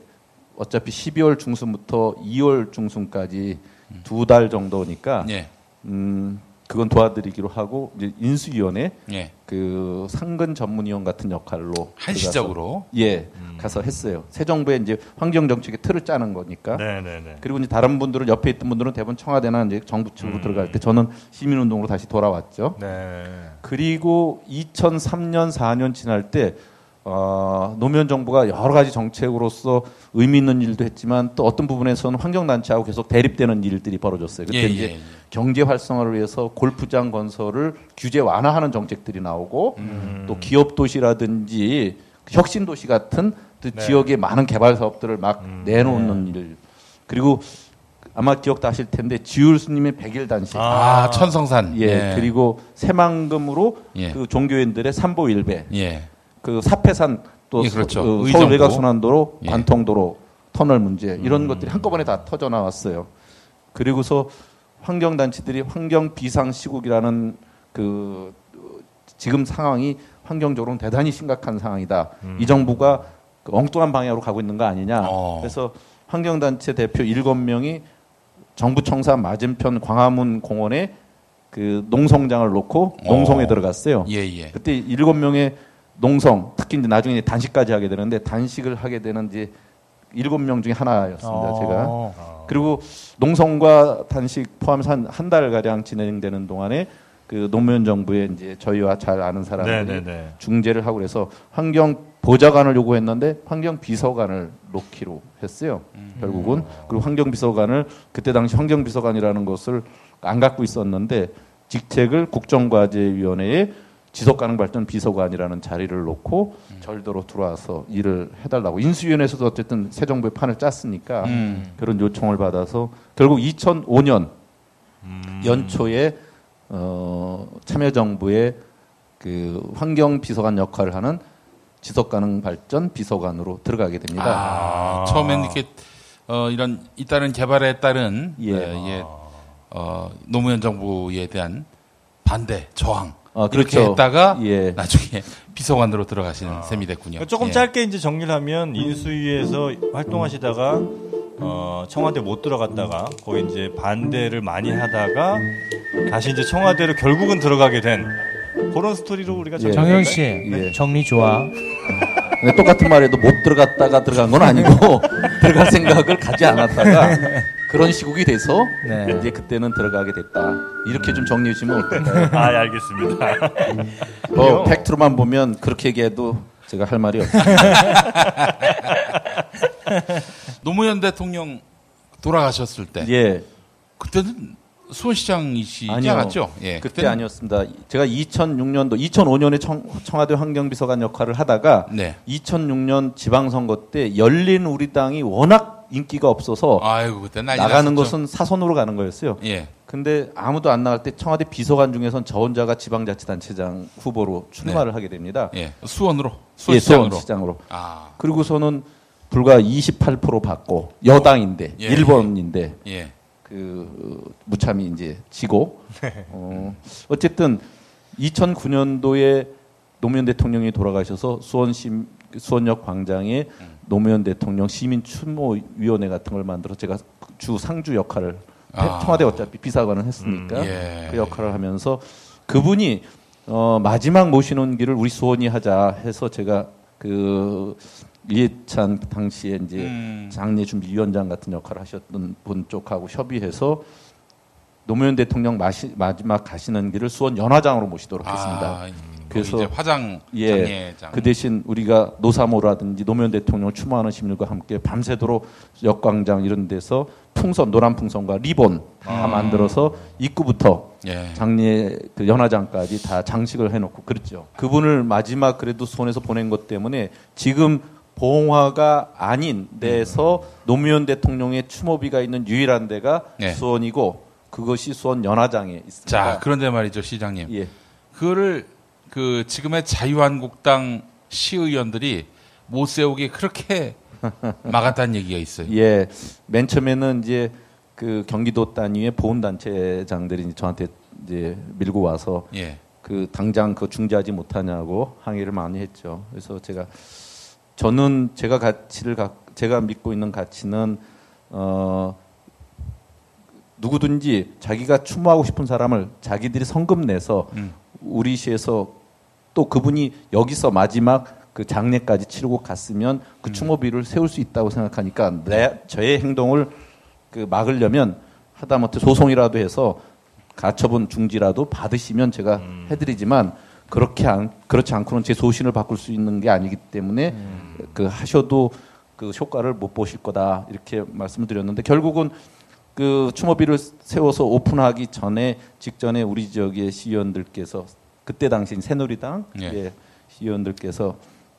어차피 12월 중순부터 2월 중순까지 두 달 정도니까 예. 음 그건 도와드리기로 하고 이제 인수위원회 예. 그 상근 전문위원 같은 역할로 한시적으로. 들어가서, 예 가서 했어요. 새 정부의 이제 환경 정책의 틀을 짜는 거니까. 네네네. 그리고 이제 다른 분들은 옆에 있던 분들은 대부분 청와대나 이제 정부 측으로 음. 들어갈 때 저는 시민운동으로 다시 돌아왔죠. 네. 그리고 2003년 4년 지날 때 어, 노무현 정부가 여러 가지 정책으로서 의미 있는 일도 했지만 또 어떤 부분에서는 환경단체하고 계속 대립되는 일들이 벌어졌어요. 그때 예, 이제 예, 예. 경제 활성화를 위해서 골프장 건설을 규제 완화하는 정책들이 나오고 음. 또 기업 도시라든지 혁신 도시 같은 그 네. 지역의 많은 개발 사업들을 막 음. 내놓는 일 그리고 아마 기억도 하실 텐데 지율 스님의 백일 단식 아, 천성산. 예, 그리고 새만금으로 예. 그 종교인들의 삼보 일배, 예. 그 사패산 또 예, 그렇죠. 그. 서울 외곽순환도로, 예. 음. 관통도로 터널 문제 이런 것들이 한꺼번에 다 터져 나왔어요. 그리고서 환경단체들이 환경 비상 시국이라는 그 어, 지금 상황이 환경적으로는 대단히 심각한 상황이다. 이 정부가 그 엉뚱한 방향으로 가고 있는 거 아니냐. 어. 그래서 환경단체 대표 일곱 명이 정부 청사 맞은편 광화문 공원에 그 농성장을 놓고 농성에 어. 들어갔어요. 예, 예. 그때 일곱 명의 농성, 특히 이제 나중에 이제 단식까지 하게 되는데 단식을 하게 되는 이제 일곱 명 중에 하나였습니다. 어. 제가. 그리고 농성과 단식 포함해서 한 한 달 가량 진행되는 동안에 그 노무현 정부의 이제 저희와 잘 아는 사람들이 네네네. 중재를 하고 그래서 환경 보좌관을 요구했는데 환경 비서관을 놓기로 했어요. 결국은 그리고 환경 비서관을 그때 당시 환경 비서관이라는 것을 안 갖고 있었는데 직책을 국정과제위원회에 지속가능 발전 비서관이라는 자리를 놓고 절도로 들어와서 일을 해달라고 인수위원회에서도 어쨌든 새 정부의 판을 짰으니까 음. 그런 요청을 받아서 결국 2005년 음. 연초에 어, 참여정부의 그 환경 비서관 역할을 하는 지속가능 발전 비서관으로 들어가게 됩니다. 아, 처음엔 이렇게 어, 이런 잇따른 개발에 따른 예. 예, 예, 어, 노무현 정부에 대한 반대, 저항 아, 이렇게 그렇죠. 했다가 예. 나중에 비서관으로 들어가시는 셈이 됐군요. 그러니까 조금 예. 짧게 이제 정리를 하면 인수위에서 활동하시다가 어, 청와대 못 들어갔다가 거기 이제 반대를 많이 하다가 다시 이제 청와대로 결국은 들어가게 된 그런 스토리로 우리가 예. 정현 씨 예. 정리 좋아. 똑같은 말에도 못 들어갔다가 들어간 건 아니고 들어갈 생각을 가지 않았다가 그런 시국이 돼서 네. 이제 그때는 들어가게 됐다. 이렇게 좀 정리해 주면 어떨까요? 아, 예, 알겠습니다. 뭐 팩트로만 보면 그렇게 얘기해도 제가 할 말이 없어요. 노무현 대통령 돌아가셨을 때 예. 그때는 수원시장이시지 아니요. 않았죠? 예. 그때 그때는 아니었습니다. 제가 2006년도, 2005년에 청, 청와대 환경비서관 역할을 하다가 네. 2006년 지방선거 때 열린 우리 당이 워낙 인기가 없어서 아이고 나가는 났었죠. 것은 사선으로 가는 거였어요. 예. 근데 아무도 안 나갈 때 청와대 비서관 중에선 저 혼자가 지방자치단체장 후보로 출마를 하게 됩니다. 예. 수원으로 예, 수원시장으로. 수원시장으로. 아. 그리고서는 불과 28% 받고 여당인데 예. 일본인데 예. 그 어, 무참히 이제 지고 어, 어쨌든 2009년도에 노무현 대통령이 돌아가셔서 수원시 수원역 광장에 노무현 대통령 시민 추모 위원회 같은 걸 만들어 제가 주 상주 역할을 해- 아. 청와대 어차피 비서관을 했으니까 음, 예. 그 역할을 하면서 그분이 어, 마지막 모시는 길을 우리 수원이 하자 해서 제가 그 이해찬 당시에 이제 음. 장례 준비위원장 같은 역할을 하셨던 분 쪽하고 협의해서 노무현 대통령 마시, 마지막 가시는 길을 수원 연화장으로 모시도록 했습니다. 아, 그래서 이제 화장 예. 그 대신 우리가 노사모라든지 노무현 대통령을 추모하는 시민들과 함께 밤새도록 역광장 이런 데서 풍선 노란 풍선과 리본 다 만들어서 입구부터 예. 장례 그 연화장까지 다 장식을 해놓고 그랬죠. 그분을 마지막 그래도 손에서 보낸 것 때문에 지금 봉화가 아닌 데서 노무현 대통령의 추모비가 있는 유일한 데가 네. 수원이고 그것이 수원 연화장에 있습니다. 자, 그런데 말이죠, 시장님. 예. 그거를 그 지금의 자유한국당 시의원들이 못 세우게 그렇게 막았다는 얘기가 있어요. 예, 맨 처음에는 이제 그 경기도 단위의 보훈 단체장들이 이제 저한테 이제 밀고 와서 예. 그 당장 그 중지하지 못하냐고 항의를 많이 했죠. 그래서 제가 저는 제가 가치를 가, 제가 믿고 있는 가치는 어 누구든지 자기가 추모하고 싶은 사람을 자기들이 성금 내서 음. 우리 시에서 또 그분이 여기서 마지막 그 장례까지 치르고 갔으면 음. 그 추모비를 세울 수 있다고 생각하니까 내 저의 행동을 그 막으려면 하다못해 소송이라도 해서 가처분 중지라도 받으시면 제가 음. 해드리지만 그렇게 안 그렇지 않고는 제 소신을 바꿀 수 있는 게 아니기 때문에 음. 그 하셔도 그 효과를 못 보실 거다 이렇게 말씀을 드렸는데 결국은 그 추모비를 세워서 오픈하기 전에 직전에 우리 지역의 시의원들께서 그때 당시 새누리당 예. 의 시의원들께서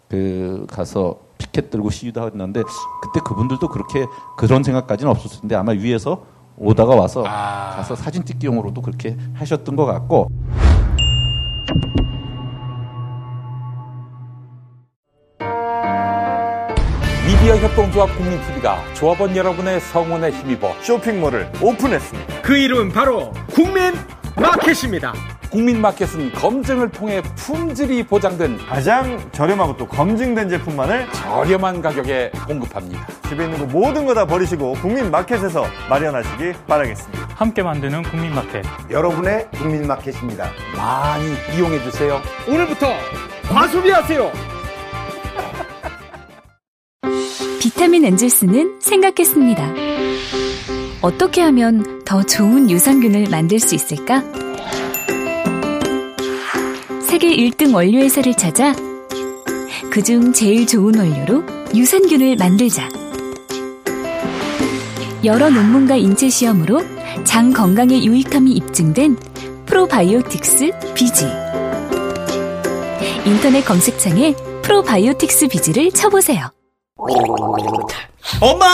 그 가서 피켓 들고 시위도 했는데 그때 그분들도 그렇게 그런 생각까지는 없었을 텐데 아마 위에서 오다가 와서 아. 가서 사진 찍기용으로도 그렇게 하셨던 것 같고 미디어 협동조합 국민TV가 조합원 여러분의 성원에 힘입어 쇼핑몰을 오픈했습니다. 그 이름은 바로 국민 마켓입니다. 국민마켓은 검증을 통해 품질이 보장된 가장 저렴하고 또 검증된 제품만을 저렴한 가격에 공급합니다. 집에 있는 거 모든 거 다 버리시고 국민 마켓에서 마련하시기 바라겠습니다. 함께 만드는 국민 마켓. 여러분의 국민 마켓입니다. 많이 이용해 주세요. 오늘부터 과소비하세요. 비타민 엔젤스는 생각했습니다. 어떻게 하면 더 좋은 유산균을 만들 수 있을까? 세계 1등 원료회사를 찾아 그중 제일 좋은 원료로 유산균을 만들자. 여러 논문과 인체 시험으로 장 건강에 유익함이 입증된 프로바이오틱스 비지. 인터넷 검색창에 프로바이오틱스 비지를 쳐보세요. 엄마!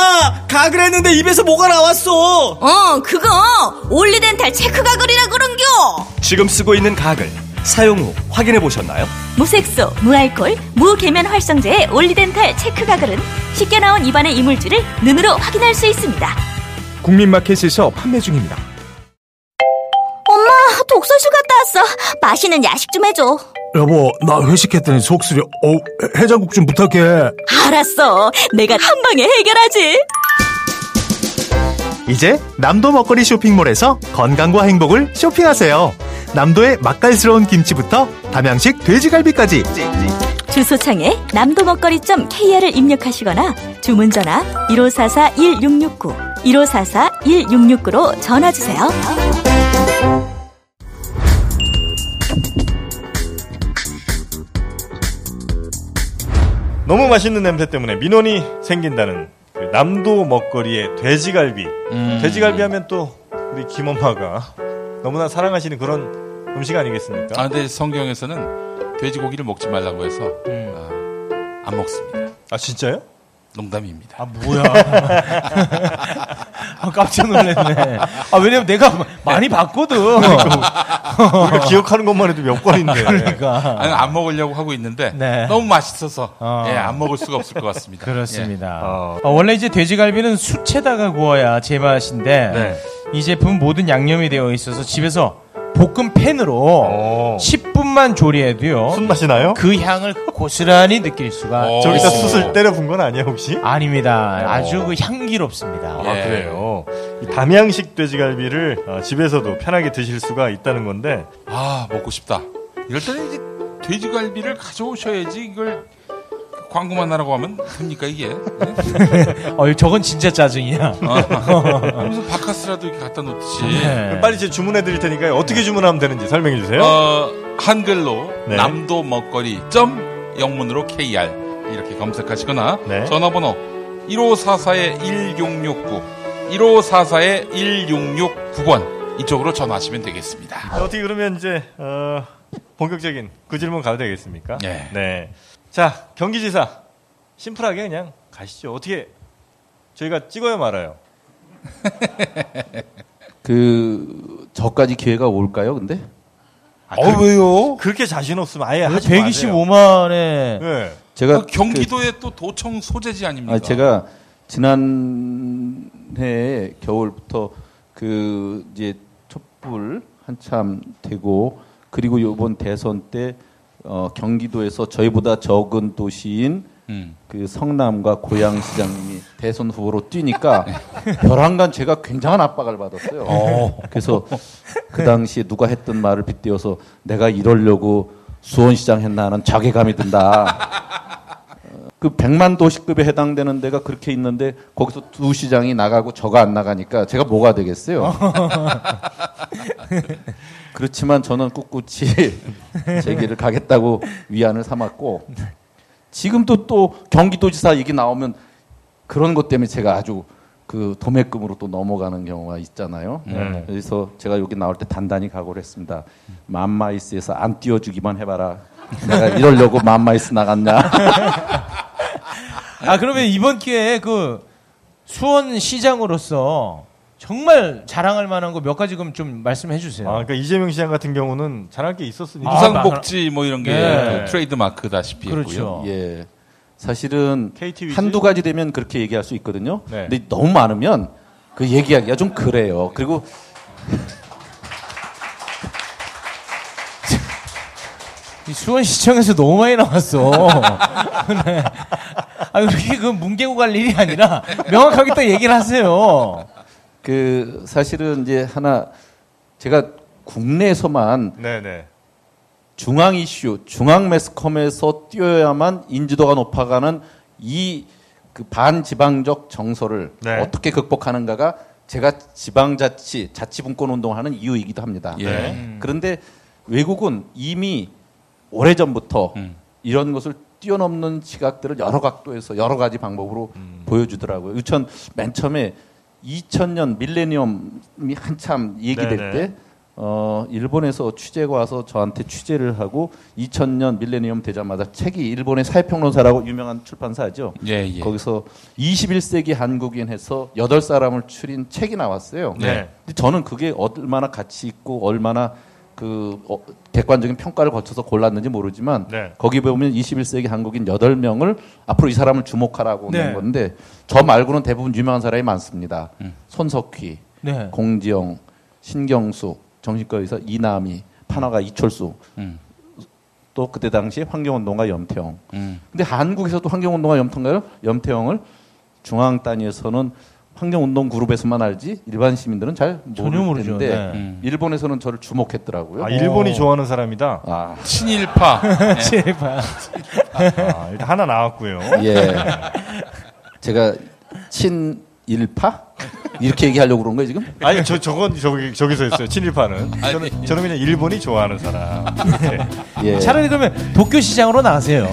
가글 했는데 입에서 뭐가 나왔어! 어, 그거 올리덴탈 체크 가글이라 그런겨. 지금 쓰고 있는 가글, 사용 후 확인해 보셨나요? 무색소, 무알콜, 무계면 활성제의 올리덴탈 체크 가글은 쉽게 나온 입안의 이물질을 눈으로 확인할 수 있습니다. 국민 마켓에서 판매 중입니다. 독서실 갔다 왔어. 맛있는 야식 좀 해줘. 여보, 나 회식했더니 속쓰려. 어, 해장국 좀 부탁해. 알았어. 내가 한 방에 해결하지. 이제 남도 먹거리 쇼핑몰에서 건강과 행복을 쇼핑하세요. 남도의 맛깔스러운 김치부터 담양식 돼지갈비까지. 주소창에 남도 먹거리.kr을 입력하시거나 주문 전화 1544-1669, 1544-1669로 전화 주세요. 너무 맛있는 냄새 때문에 민원이 생긴다는 그 남도 먹거리의 돼지갈비. 음. 돼지갈비 하면 또 우리 김엄마가 너무나 사랑하시는 그런 음식 아니겠습니까? 아, 근데 성경에서는 돼지고기를 먹지 말라고 해서 아, 안 먹습니다. 아 진짜요? 농담입니다. 아 뭐야? 아, 깜짝 놀랐네. 아 왜냐면 내가 많이 봤거든. 우리가 기억하는 것만 해도 몇 번인데. 그러니까. 아니, 안 먹으려고 하고 있는데 네. 너무 맛있어서 어. 예, 안 먹을 수가 없을 것 같습니다. 그렇습니다. 어. 어, 원래 이제 돼지갈비는 숯에다가 구워야 제맛인데 네. 이 제품 모든 양념이 되어 있어서 집에서 볶음 팬으로 10분만 조리해도요. 순맛이 나요? 그 향을 고스란히 느낄 수가 저기다 있습니다. 숯을 때려 본 건 아니야 혹시? 아닙니다. 어. 아주 그 향기롭습니다. 아 그래요. 이 담양식 돼지갈비를 어, 집에서도 편하게 드실 수가 있다는 건데 아 먹고 싶다. 이럴 때는 이제 돼지갈비를 가져오셔야지 이걸 광고만 하라고 하면 됩니까 이게? 어, 저건 진짜 짜증이야. 그래서 바카스라도 이렇게 갖다 놓듯이. 네. 빨리 이제 주문해 드릴 테니까요. 어떻게 주문하면 되는지 설명해 주세요. 어, 한글로 네. 남도 먹거리 점 영문으로 KR 이렇게 검색하시거나 네. 전화번호 1544의 1669 1544의 1669번 이쪽으로 전화하시면 되겠습니다. 자, 어떻게 그러면 이제 어, 본격적인 그 질문 가도 되겠습니까? 네. 네. 자 경기지사 심플하게 그냥 가시죠. 어떻게 저희가 찍어요 말아요? 그 저까지 기회가 올까요? 근데 어 왜요? 그렇게 자신 없으면 아예 하지 125만에 네. 제가 그 경기도의 또 도청 소재지 아닙니까? 아, 제가 지난 해 겨울부터 그 이제 촛불 한참 되고 그리고 요번 대선 때 어, 경기도에서 저희보다 적은 도시인 음. 그 성남과 고양시장님이 대선 후보로 뛰니까 벼랑간 제가 굉장한 압박을 받았어요. 어. 그래서 그 당시에 누가 했던 말을 빗대어서 내가 이러려고 수원시장 했나 하는 자괴감이 든다. 어, 그 100만 도시급에 해당되는 데가 그렇게 있는데 거기서 두 시장이 나가고 저가 안 나가니까 제가 뭐가 되겠어요. 그렇지만 저는 꿋꿋이 제 길을 가겠다고 위안을 삼았고 지금도 또 경기도지사 얘기 나오면 그런 것 때문에 제가 아주 그 도매금으로 또 넘어가는 경우가 있잖아요. 네. 그래서 제가 여기 나올 때 단단히 각오를 했습니다. 맘마이스에서 안 띄워주기만 해봐라. 내가 이러려고 맘마이스 나갔냐. 아 그러면 이번 기회에 그 수원 시장으로서 정말 자랑할 만한 거 몇 가지 그럼 좀 말씀해 주세요. 아, 그러니까 이재명 시장 같은 경우는 잘할 게 있었으니까. 무상복지 뭐 이런 게 네. 그 트레이드 마크다시피 그렇죠. 했고요. 예. 사실은? 한두 가지 되면 그렇게 얘기할 수 있거든요. 네. 근데 너무 많으면 그 얘기하기가 좀 그래요. 그리고 이 수원시청에서 너무 많이 나왔어. 네. 아, 그렇게 그 뭉개고 갈 일이 아니라 명확하게 또 얘기를 하세요. 그 사실은 이제 하나 제가 국내에서만 네네. 중앙 이슈, 중앙 매스컴에서 뛰어야만 인지도가 높아가는 이 그 반지방적 정서를 네. 어떻게 극복하는가가 제가 지방자치, 자치분권 운동을 하는 이유이기도 합니다. 예. 음. 그런데 외국은 이미 오래전부터 음. 이런 것을 뛰어넘는 시각들을 여러 각도에서 여러 가지 방법으로 보여주더라고요. 유천 맨 처음에 2000년 밀레니엄이 한참 얘기될. 때 어, 일본에서 취재가 와서 저한테 취재를 하고 2000년 밀레니엄 되자마자 책이 일본의 사회평론사라고 유명한 출판사죠. 예, 예. 거기서 21세기 한국인 해서 8사람을 추린 책이 나왔어요. 네. 근데 저는 그게 얼마나 가치 있고 얼마나 그 어, 객관적인 평가를 거쳐서 골랐는지 모르지만 네. 거기 보면 21세기 한국인 8명을 앞으로 이 사람을 주목하라고 네. 낸 건데 저 말고는 대부분 유명한 사람이 많습니다. 음. 손석희, 네. 공지영, 신경수, 정신과 의사 이남희, 판화가 이철수, 음. 또 그때 당시에 환경운동가 염태영. 음. 근데 한국에서도 환경운동가 염태영을 염태영을 중앙 단위에서는 환경운동 그룹에서만 알지 일반 시민들은 잘 전혀 모를 모르죠. 텐데 네. 음. 일본에서는 저를 주목했더라고요. 아, 일본이 좋아하는 사람이다. 아, 친일파. 예. 친일파. 아, 일단 하나 나왔고요. 예. 제가 친일파 이렇게 얘기하려고 그런 거예요 지금? 아니 저 저건 저기 저기서 했어요. 친일파는. 저는 저는 그냥 일본이 좋아하는 사람. 이렇게. 예. 차라리 그러면 도쿄 시장으로 나가세요.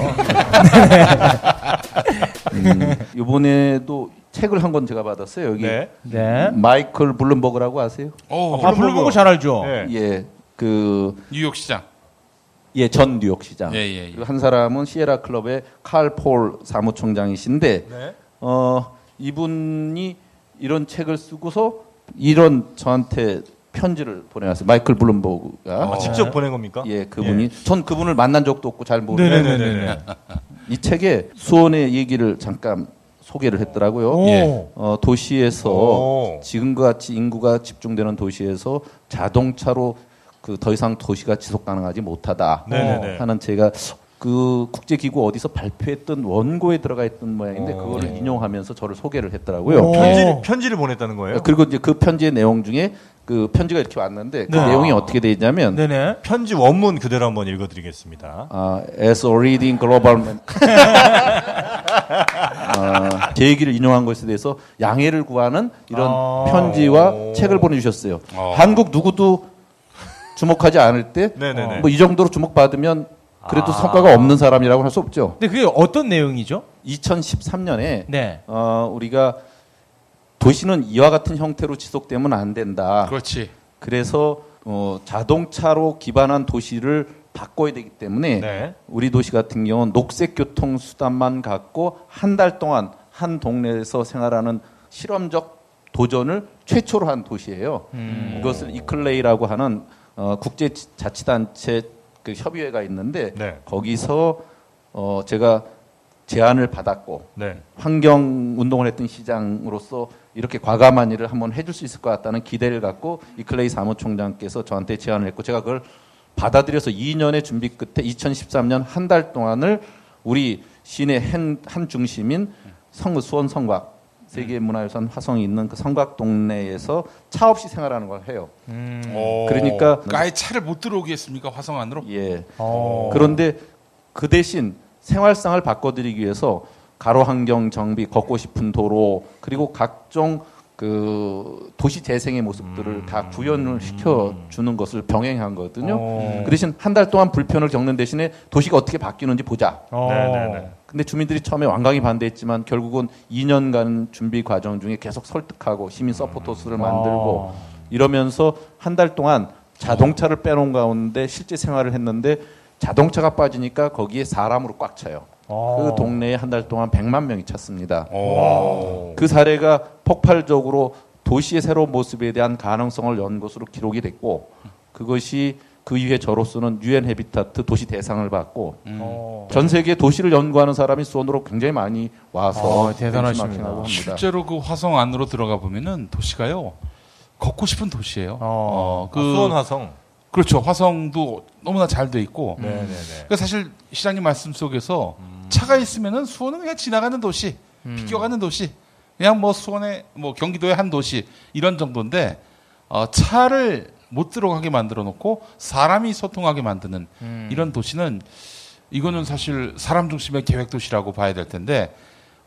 음, 이번에도 책을 한 권 제가 받았어요. 여기 네. 네. 마이클 블룸버그라고 아세요? 오, 아, 블룸버그 잘 알죠. 네. 예, 그 뉴욕 시장. 예, 전 뉴욕 시장. 예, 예, 예. 그리고 한 사람은 시에라 클럽의 칼 폴 사무총장이신데, 네. 어, 이분이 이런 책을 쓰고서 이런 저한테 편지를 보내왔어요. 마이클 블룸버그가. 아, 직접 보낸 겁니까? 예, 그분이. 전 그분을 만난 적도 없고 잘 모르는데, 네네네네. 이 책에 수원의 얘기를 잠깐 소개를 했더라고요. 오. 예. 어, 도시에서 오. 지금과 같이 인구가 집중되는 도시에서 자동차로 그 더 이상 도시가 지속 가능하지 못하다 네네네. 하는 제가 그 국제기구 어디서 발표했던 원고에 들어가 있던 모양인데 오. 그거를 인용하면서 저를 소개를 했더라고요. 오. 편지를 편지를 보냈다는 거예요. 그리고 이제 그 편지의 내용 중에 그 편지가 이렇게 왔는데 그 네. 내용이 어떻게 돼 있냐면 네네. 편지 원문 그대로 한번 읽어드리겠습니다. 아, as a reading global 제 얘기를 인용한 것에 대해서 양해를 구하는 이런 아. 편지와 책을 보내주셨어요. 어. 한국 누구도 주목하지 않을 때. 뭐 이 정도로 주목받으면 그래도 아. 성과가 없는 사람이라고 할 수 없죠. 근데 그게 어떤 내용이죠? 2013년에 네. 어, 우리가 도시는 이와 같은 형태로 지속되면 안 된다. 그렇지. 그래서 어, 자동차로 기반한 도시를 바꿔야 되기 때문에 네. 우리 도시 같은 경우는 녹색 교통 수단만 갖고 한 달 동안 한 동네에서 생활하는 실험적 도전을 최초로 한 도시예요. 음. 이것을 이클레이라고 하는 어, 국제 자치단체 그 협의회가 있는데 네. 거기서 어, 제가 제안을 받았고 네. 환경 운동을 했던 시장으로서 이렇게 과감한 일을 한번 해줄 수 있을 것 같다는 기대를 갖고 이클레이 사무총장께서 저한테 제안을 했고 제가 그걸 받아들여서 2년의 준비 끝에 2013년 한 달 동안을 우리 시내 한, 한 중심인 성, 수원 성곽 세계문화유산 화성이 있는 그 성곽 동네에서 차 없이 생활하는 걸 해요. 오. 그러니까 아예 차를 못 들어오게 했습니까? 화성 안으로? 예. 어. 그런데 그 대신 생활상을 바꿔드리기 위해서 가로 환경 정비, 걷고 싶은 도로 그리고 각종 그 도시 재생의 모습들을 다 구현을 시켜 주는 것을 병행한 거거든요. 어. 그 대신 한 달 동안 불편을 겪는 대신에 도시가 어떻게 바뀌는지 보자. 어. 네네네. 근데 주민들이 처음에 완강히 반대했지만 결국은 2년간 준비 과정 중에 계속 설득하고 시민 서포터스를 만들고 아. 이러면서 한 달 동안 자동차를 빼놓은 가운데 실제 생활을 했는데 자동차가 빠지니까 거기에 사람으로 꽉 차요. 어. 그 동네에 한 달 동안 100만 명이 찼습니다. 오. 그 사례가 폭발적으로 도시의 새로운 모습에 대한 가능성을 연 것으로 기록이 됐고 그것이 그 이후에 저로서는 유엔 헤비타트 도시 대상을 받고 어. 전 세계 도시를 연구하는 사람이 수원으로 굉장히 많이 와서 아, 대단하십니다. 실제로 그 화성 안으로 들어가 보면은 도시가요 걷고 싶은 도시예요. 어. 그 아, 수원 화성. 그렇죠. 화성도 너무나 잘 돼 있고. 네네네. 그러니까 사실 시장님 말씀 속에서 차가 있으면은 수원은 그냥 지나가는 도시, 비껴가는 도시, 그냥 뭐 수원의 뭐 경기도의 한 도시 이런 정도인데 어, 차를 못 들어가게 만들어 놓고 사람이 소통하게 만드는 이런 도시는 이거는 사실 사람 중심의 계획 도시라고 봐야 될 텐데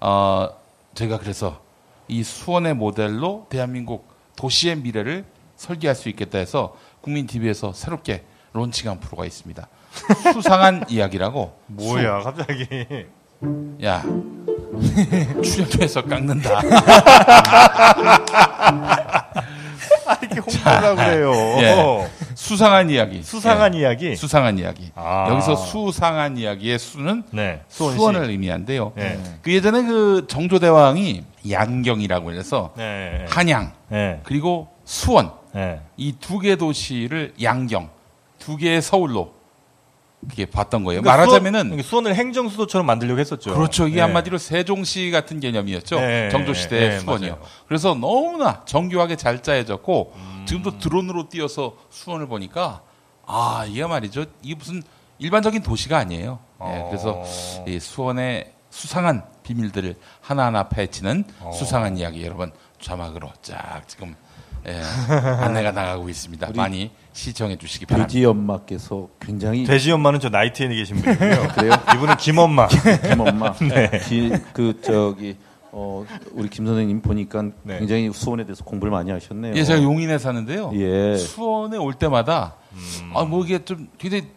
어, 제가 그래서 이 수원의 모델로 대한민국 도시의 미래를 설계할 수 있겠다 해서 국민 TV에서 새롭게 론칭한 프로가 있습니다. 수상한 이야기라고. 뭐야 갑자기. 수- 야 출연료에서 깎는다. 아, 이렇게 홍보하려고 그래요. 예. 수상한 이야기. 수상한 예. 이야기. 수상한 이야기. 아. 여기서 수상한 이야기의 수는 네. 수원시. 수원을 의미한데요. 네. 그 예전에 그 정조대왕이 양경이라고 해서 네. 한양 네. 그리고 수원 네. 이두 개 도시를 양경 두 개의 서울로 그게 봤던 거예요. 그러니까 말하자면은 수원, 수원 을 행정 수도처럼 만들려고 했었죠. 그렇죠. 이게 네. 한마디로 세종시 같은 개념이었죠. 네, 정조 시대 네, 수원이요. 맞아요. 그래서 너무나 정교하게 잘 짜여졌고 음. 지금도 드론으로 띄어서 수원을 보니까 아 이게 말이죠. 이게 무슨 일반적인 도시가 아니에요. 예, 그래서 이 수원의 수상한 비밀들을 하나하나 파헤치는 어. 수상한 이야기 여러분 자막으로 쫙 지금 예, 안내가 나가고 있습니다. 많이 시청해 주시기 바랍니다. 돼지 엄마께서 굉장히 돼지 엄마는 저 나이트에 계신 분이고요. 그래요? 이분은 김엄마. 김엄마. 네. 기- 그 저기 어 우리 김 선생님 보니까 네. 굉장히 수원에 대해서 공부를 많이 하셨네요. 예, 제가 용인에 사는데요. 예. 수원에 올 때마다 음. 아 뭐 이게 좀 굉장히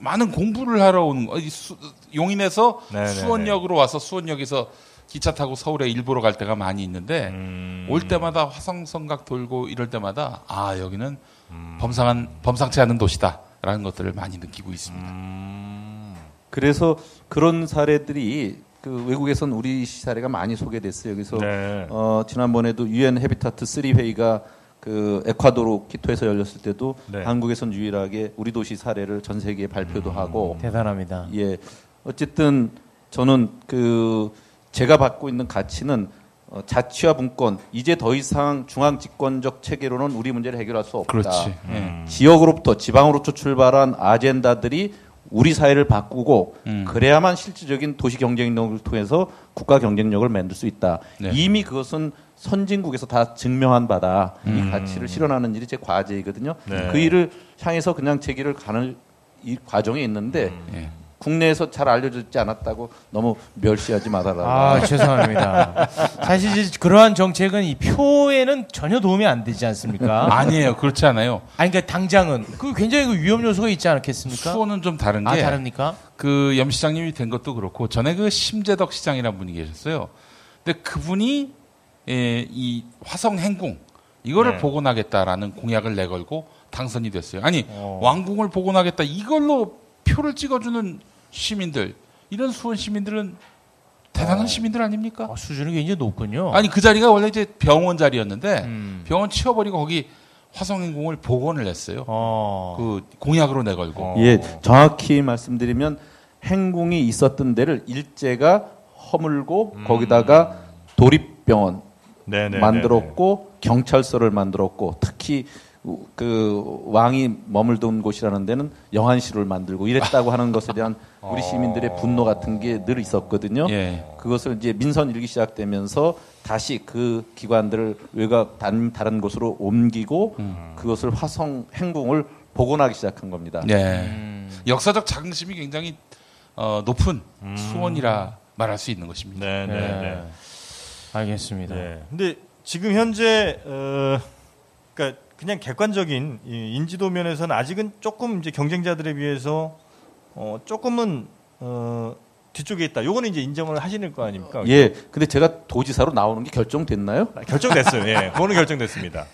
많은 공부를 하러 오는 거. 이 수- 용인에서 네네네. 수원역으로 와서 수원역에서 기차 타고 서울에 일부러 갈 때가 많이 있는데 음. 올 때마다 화성성각 돌고 이럴 때마다 아 여기는 음. 범상한 범상치 않은 도시다라는 것들을 많이 느끼고 있습니다. 음. 그래서 그런 사례들이 그 외국에선 우리 사례가 많이 소개됐어요. 그래서 네. 어 지난번에도 유엔 헤비타트 3 회의가 그 에콰도르 키토에서 열렸을 때도 네. 한국에선 유일하게 우리 도시 사례를 전 세계에 발표도 하고 대단합니다. 예. 어쨌든 저는 그 제가 받고 있는 가치는 어, 자치와 분권 이제 더 이상 중앙 집권적 체계로는 우리 문제를 해결할 수 없다. 그렇지. 음. 예. 지역으로부터 지방으로부터 출발한 아젠다들이 우리 사회를 바꾸고 음. 그래야만 실질적인 도시 경쟁력을 통해서 국가 경쟁력을 만들 수 있다. 네. 이미 그것은 선진국에서 다 증명한 바다. 음. 이 가치를 실현하는 일이 제 과제이거든요. 네. 그 일을 향해서 그냥 제 길을 가는 이 과정에 있는데 음. 예. 국내에서 잘 알려졌지 않았다고 너무 멸시하지 말아라. 아, 죄송합니다. 사실 그러한 정책은 이 표에는 전혀 도움이 안 되지 않습니까? 아니에요. 그렇지 않아요. 아니, 그러니까 당장은 그 굉장히 그 위험 요소가 있지 않겠습니까? 수원은 좀 다른 게 아, 다릅니까? 그 염 시장님이 된 것도 그렇고 전에 그 심재덕 시장이라는 분이 계셨어요. 근데 그분이 예, 이 화성 행궁 이거를 네. 복원하겠다라는 공약을 내걸고 당선이 됐어요. 아니 어. 왕궁을 복원하겠다 이걸로 표를 찍어주는 시민들 이런 수원 시민들은 대단한 시민들 아닙니까? 어, 수준이 굉장히 높군요. 아니 그 자리가 원래 이제 병원 자리였는데 음. 병원 치워버리고 거기 화성행궁을 복원을 했어요. 어. 그 공약으로 내걸고. 예, 정확히 말씀드리면 행궁이 있었던 데를 일제가 허물고 거기다가 도립병원 네네네네. 만들었고 경찰서를 만들었고 특히 우- 그 왕이 머물던 곳이라는 데는 영안실을 만들고 이랬다고 하는 것에 대한 우리 시민들의 분노 같은 게 늘 있었거든요. 예. 그것을 이제 민선 일기 시작되면서 다시 그 기관들을 외곽 단, 다른 곳으로 옮기고 그것을 화성 행궁을 복원하기 시작한 겁니다. 네. 역사적 자긍심이 굉장히 어, 높은 수원이라 말할 수 있는 것입니다. 네, 네, 네. 알겠습니다. 네. 근데 지금 현재 어 그러니까 그냥 객관적인 이 인지도 면에서는 아직은 조금 이제 경쟁자들에 비해서 어 조금은 어 뒤쪽에 있다. 요거는 이제 인정을 하시는 거 아닙니까? 예, 근데 제가 도지사로 나오는 게 결정됐나요? 결정됐어요. 예, 그거는 결정됐습니다.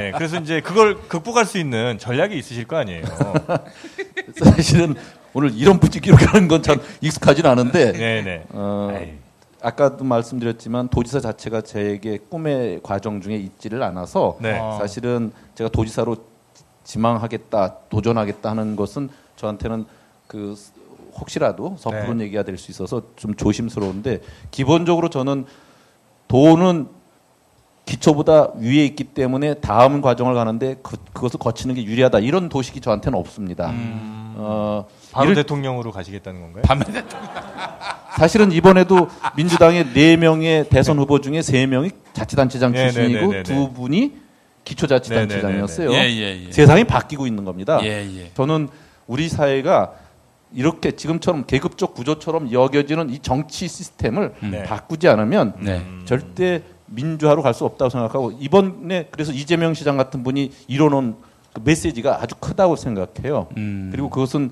예, 그래서 이제 그걸 극복할 수 있는 전략이 있으실 거 아니에요. 사실은 오늘 이런 부지기로 가는 건 참 익숙하진 않은데 네네. 어, 아까도 말씀드렸지만 도지사 자체가 저에게 꿈의 과정 중에 있지를 않아서 네. 사실은 제가 도지사로 지망하겠다 도전하겠다 하는 것은 저한테는 그 혹시라도 섣부른 네. 얘기가 될 수 있어서 좀 조심스러운데 기본적으로 저는 도는 기초보다 위에 있기 때문에 다음 과정을 가는데 그, 그것을 거치는 게 유리하다 이런 도식이 저한테는 없습니다. 어, 바로 이를- 대통령으로 가시겠다는 건가요? 밤에 대통령. 사실은 이번에도 민주당의 네 명의 대선 후보 중에 세 명이 자치단체장 네, 출신이고 네, 네, 네, 두 분이 기초자치단체장이었어요. 예, 예, 예. 세상이 바뀌고 있는 겁니다. 예, 예. 저는 우리 사회가 이렇게 지금처럼 계급적 구조처럼 여겨지는 이 정치 시스템을 네. 바꾸지 않으면 네. 절대 민주화로 갈 수 없다고 생각하고 이번에 그래서 이재명 시장 같은 분이 이뤄놓은 그 메시지가 아주 크다고 생각해요. 음. 그리고 그것은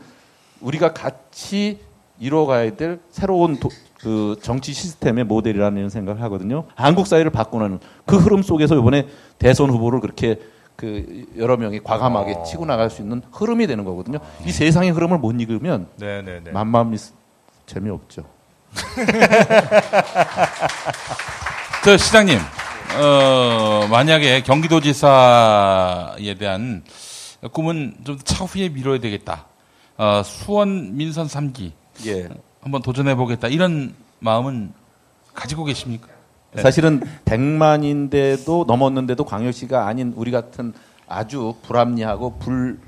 우리가 같이 이뤄가야 될 새로운 도- 그 정치 시스템의 모델이라는 생각을 하거든요. 한국 사회를 바꾸는 그 흐름 속에서 이번에 대선 후보를 그렇게 그 여러 명이 과감하게 어. 치고 나갈 수 있는 흐름이 되는 거거든요. 이 세상의 흐름을 못 읽으면 네네네. 만만 미스 재미없죠. 저 시장님, 어, 만약에 경기도지사에 대한 꿈은 좀 차후에 미뤄야 되겠다. 어, 수원 민선 3기 예. 한번 도전해 보겠다 이런 마음은 가지고 계십니까? 네. 사실은 100만인데도 넘었는데도 광역시가 아닌 우리 같은 아주 불합리하고 불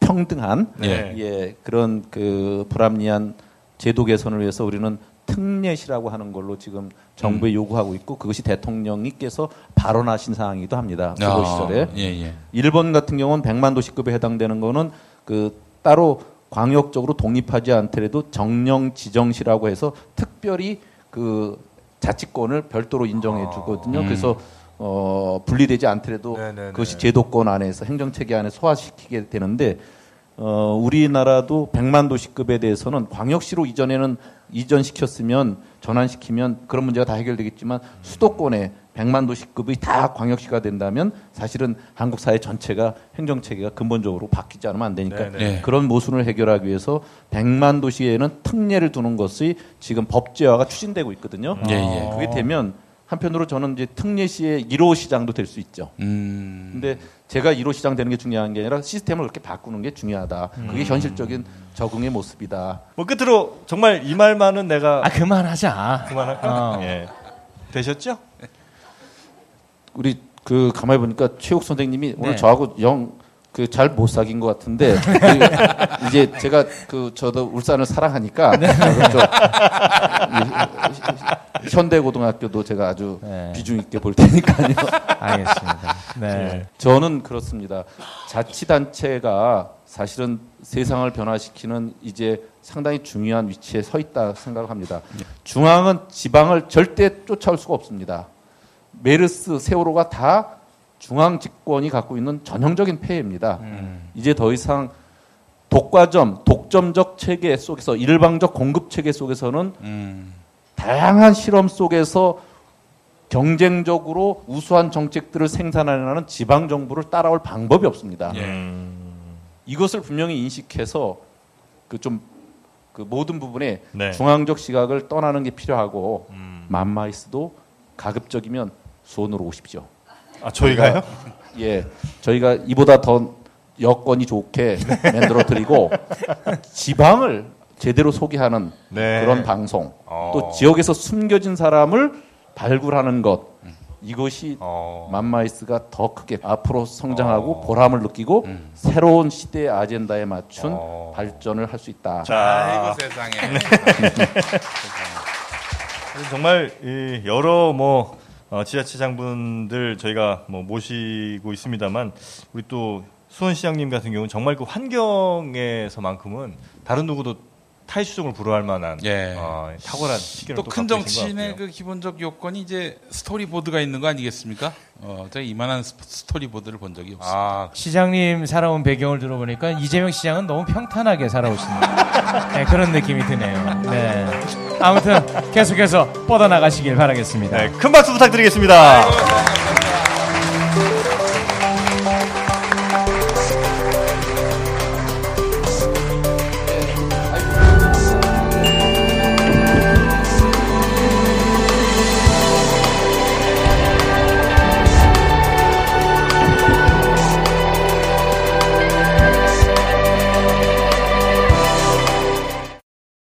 평등한 네. 예, 그런 그 불합리한 제도 개선을 위해서 우리는 특례시라고 하는 걸로 지금 정부에 음. 요구하고 있고 그것이 대통령님께서 발언하신 사항이기도 합니다. 아, 그거 시절에. 예, 예. 일본 같은 경우는 100만 도시급에 해당되는 거는 그 따로 광역적으로 독립하지 않더라도 정령 지정시라고 해서 특별히 그 자치권을 별도로 인정해 주거든요. 음. 그래서 어 분리되지 않더라도 네네네. 그것이 제도권 안에서 행정 체계 안에 소화시키게 되는데 어 우리나라도 100만 도시급에 대해서는 광역시로 이전에는 이전시켰으면 전환시키면 그런 문제가 다 해결되겠지만 수도권에 100만 도시급이 다 광역시가 된다면 사실은 한국 사회 전체가 행정 체계가 근본적으로 바뀌지 않으면 안 되니까 네네. 네. 그런 모순을 해결하기 위해서 100만 도시에는 특례를 두는 것이 지금 법제화가 추진되고 있거든요. 예, 예. 그게 되면 한편으로 저는 이제 특례시의 1호 시장도 될 수 있죠. 음. 근데 제가 1호 시장 되는 게 중요한 게 아니라 시스템을 그렇게 바꾸는 게 중요하다. 그게 음. 현실적인 적응의 모습이다. 뭐 끝으로 정말 이 말만은 내가 아 그만하자. 그만할까? 어. 예. 되셨죠? 우리 그 가만히 보니까 최욱 선생님이 오늘 네. 저하고 영 그 잘 못 사귄 것 같은데 그 이제 제가 그 저도 울산을 사랑하니까 네. 이- 현대고등학교도 제가 아주 비중 있게 볼 테니까요. 알겠습니다. 네. 저는 그렇습니다. 자치단체가 사실은 세상을 변화시키는 이제 상당히 중요한 위치에 서 있다 생각합니다. 중앙은 지방을 절대 쫓아올 수가 없습니다. 메르스, 세월호가 다 중앙 집권이 갖고 있는 전형적인 폐해입니다. 이제 더 이상 독과점, 독점적 체계 속에서 일방적 공급 체계 속에서는 음. 다양한 실험 속에서 경쟁적으로 우수한 정책들을 생산하려는 지방 정부를 따라올 방법이 없습니다. 음. 이것을 분명히 인식해서 그좀그 모든 부분에 네. 중앙적 시각을 떠나는 게 필요하고 맘마이스도 가급적이면 수원으로 오십시오. 아, 저희가요? 예, 저희가 이보다 더 여건이 좋게 만들어 드리고 지방을 제대로 소개하는 네. 그런 방송 어. 또 지역에서 숨겨진 사람을 발굴하는 것 이것이 어. 맘마이스가 더 크게 앞으로 성장하고 보람을 느끼고 새로운 시대의 아젠다에 맞춘 발전을 할 수 있다. 자, 아이고 세상에. 정말 이 여러 뭐 어, 지자체장분들 저희가 뭐 모시고 있습니다만 우리 또 수원시장님 같은 경우는 정말 그 환경에서만큼은 다른 누구도 타의 추종을 불허할 만한 예. 어, 탁월한 시기를 또 큰 정치인의 그 기본적 요건이 이제 스토리보드가 있는 거 아니겠습니까? 어, 제가 이만한 스- 스토리보드를 본 적이 없어요. 아, 시장님 살아온 배경을 들어보니까 이재명 시장은 너무 평탄하게 살아오신다. 네, 그런 느낌이 드네요. 네. 아무튼 계속해서 뻗어나가시길 바라겠습니다. 네, 큰 박수 부탁드리겠습니다.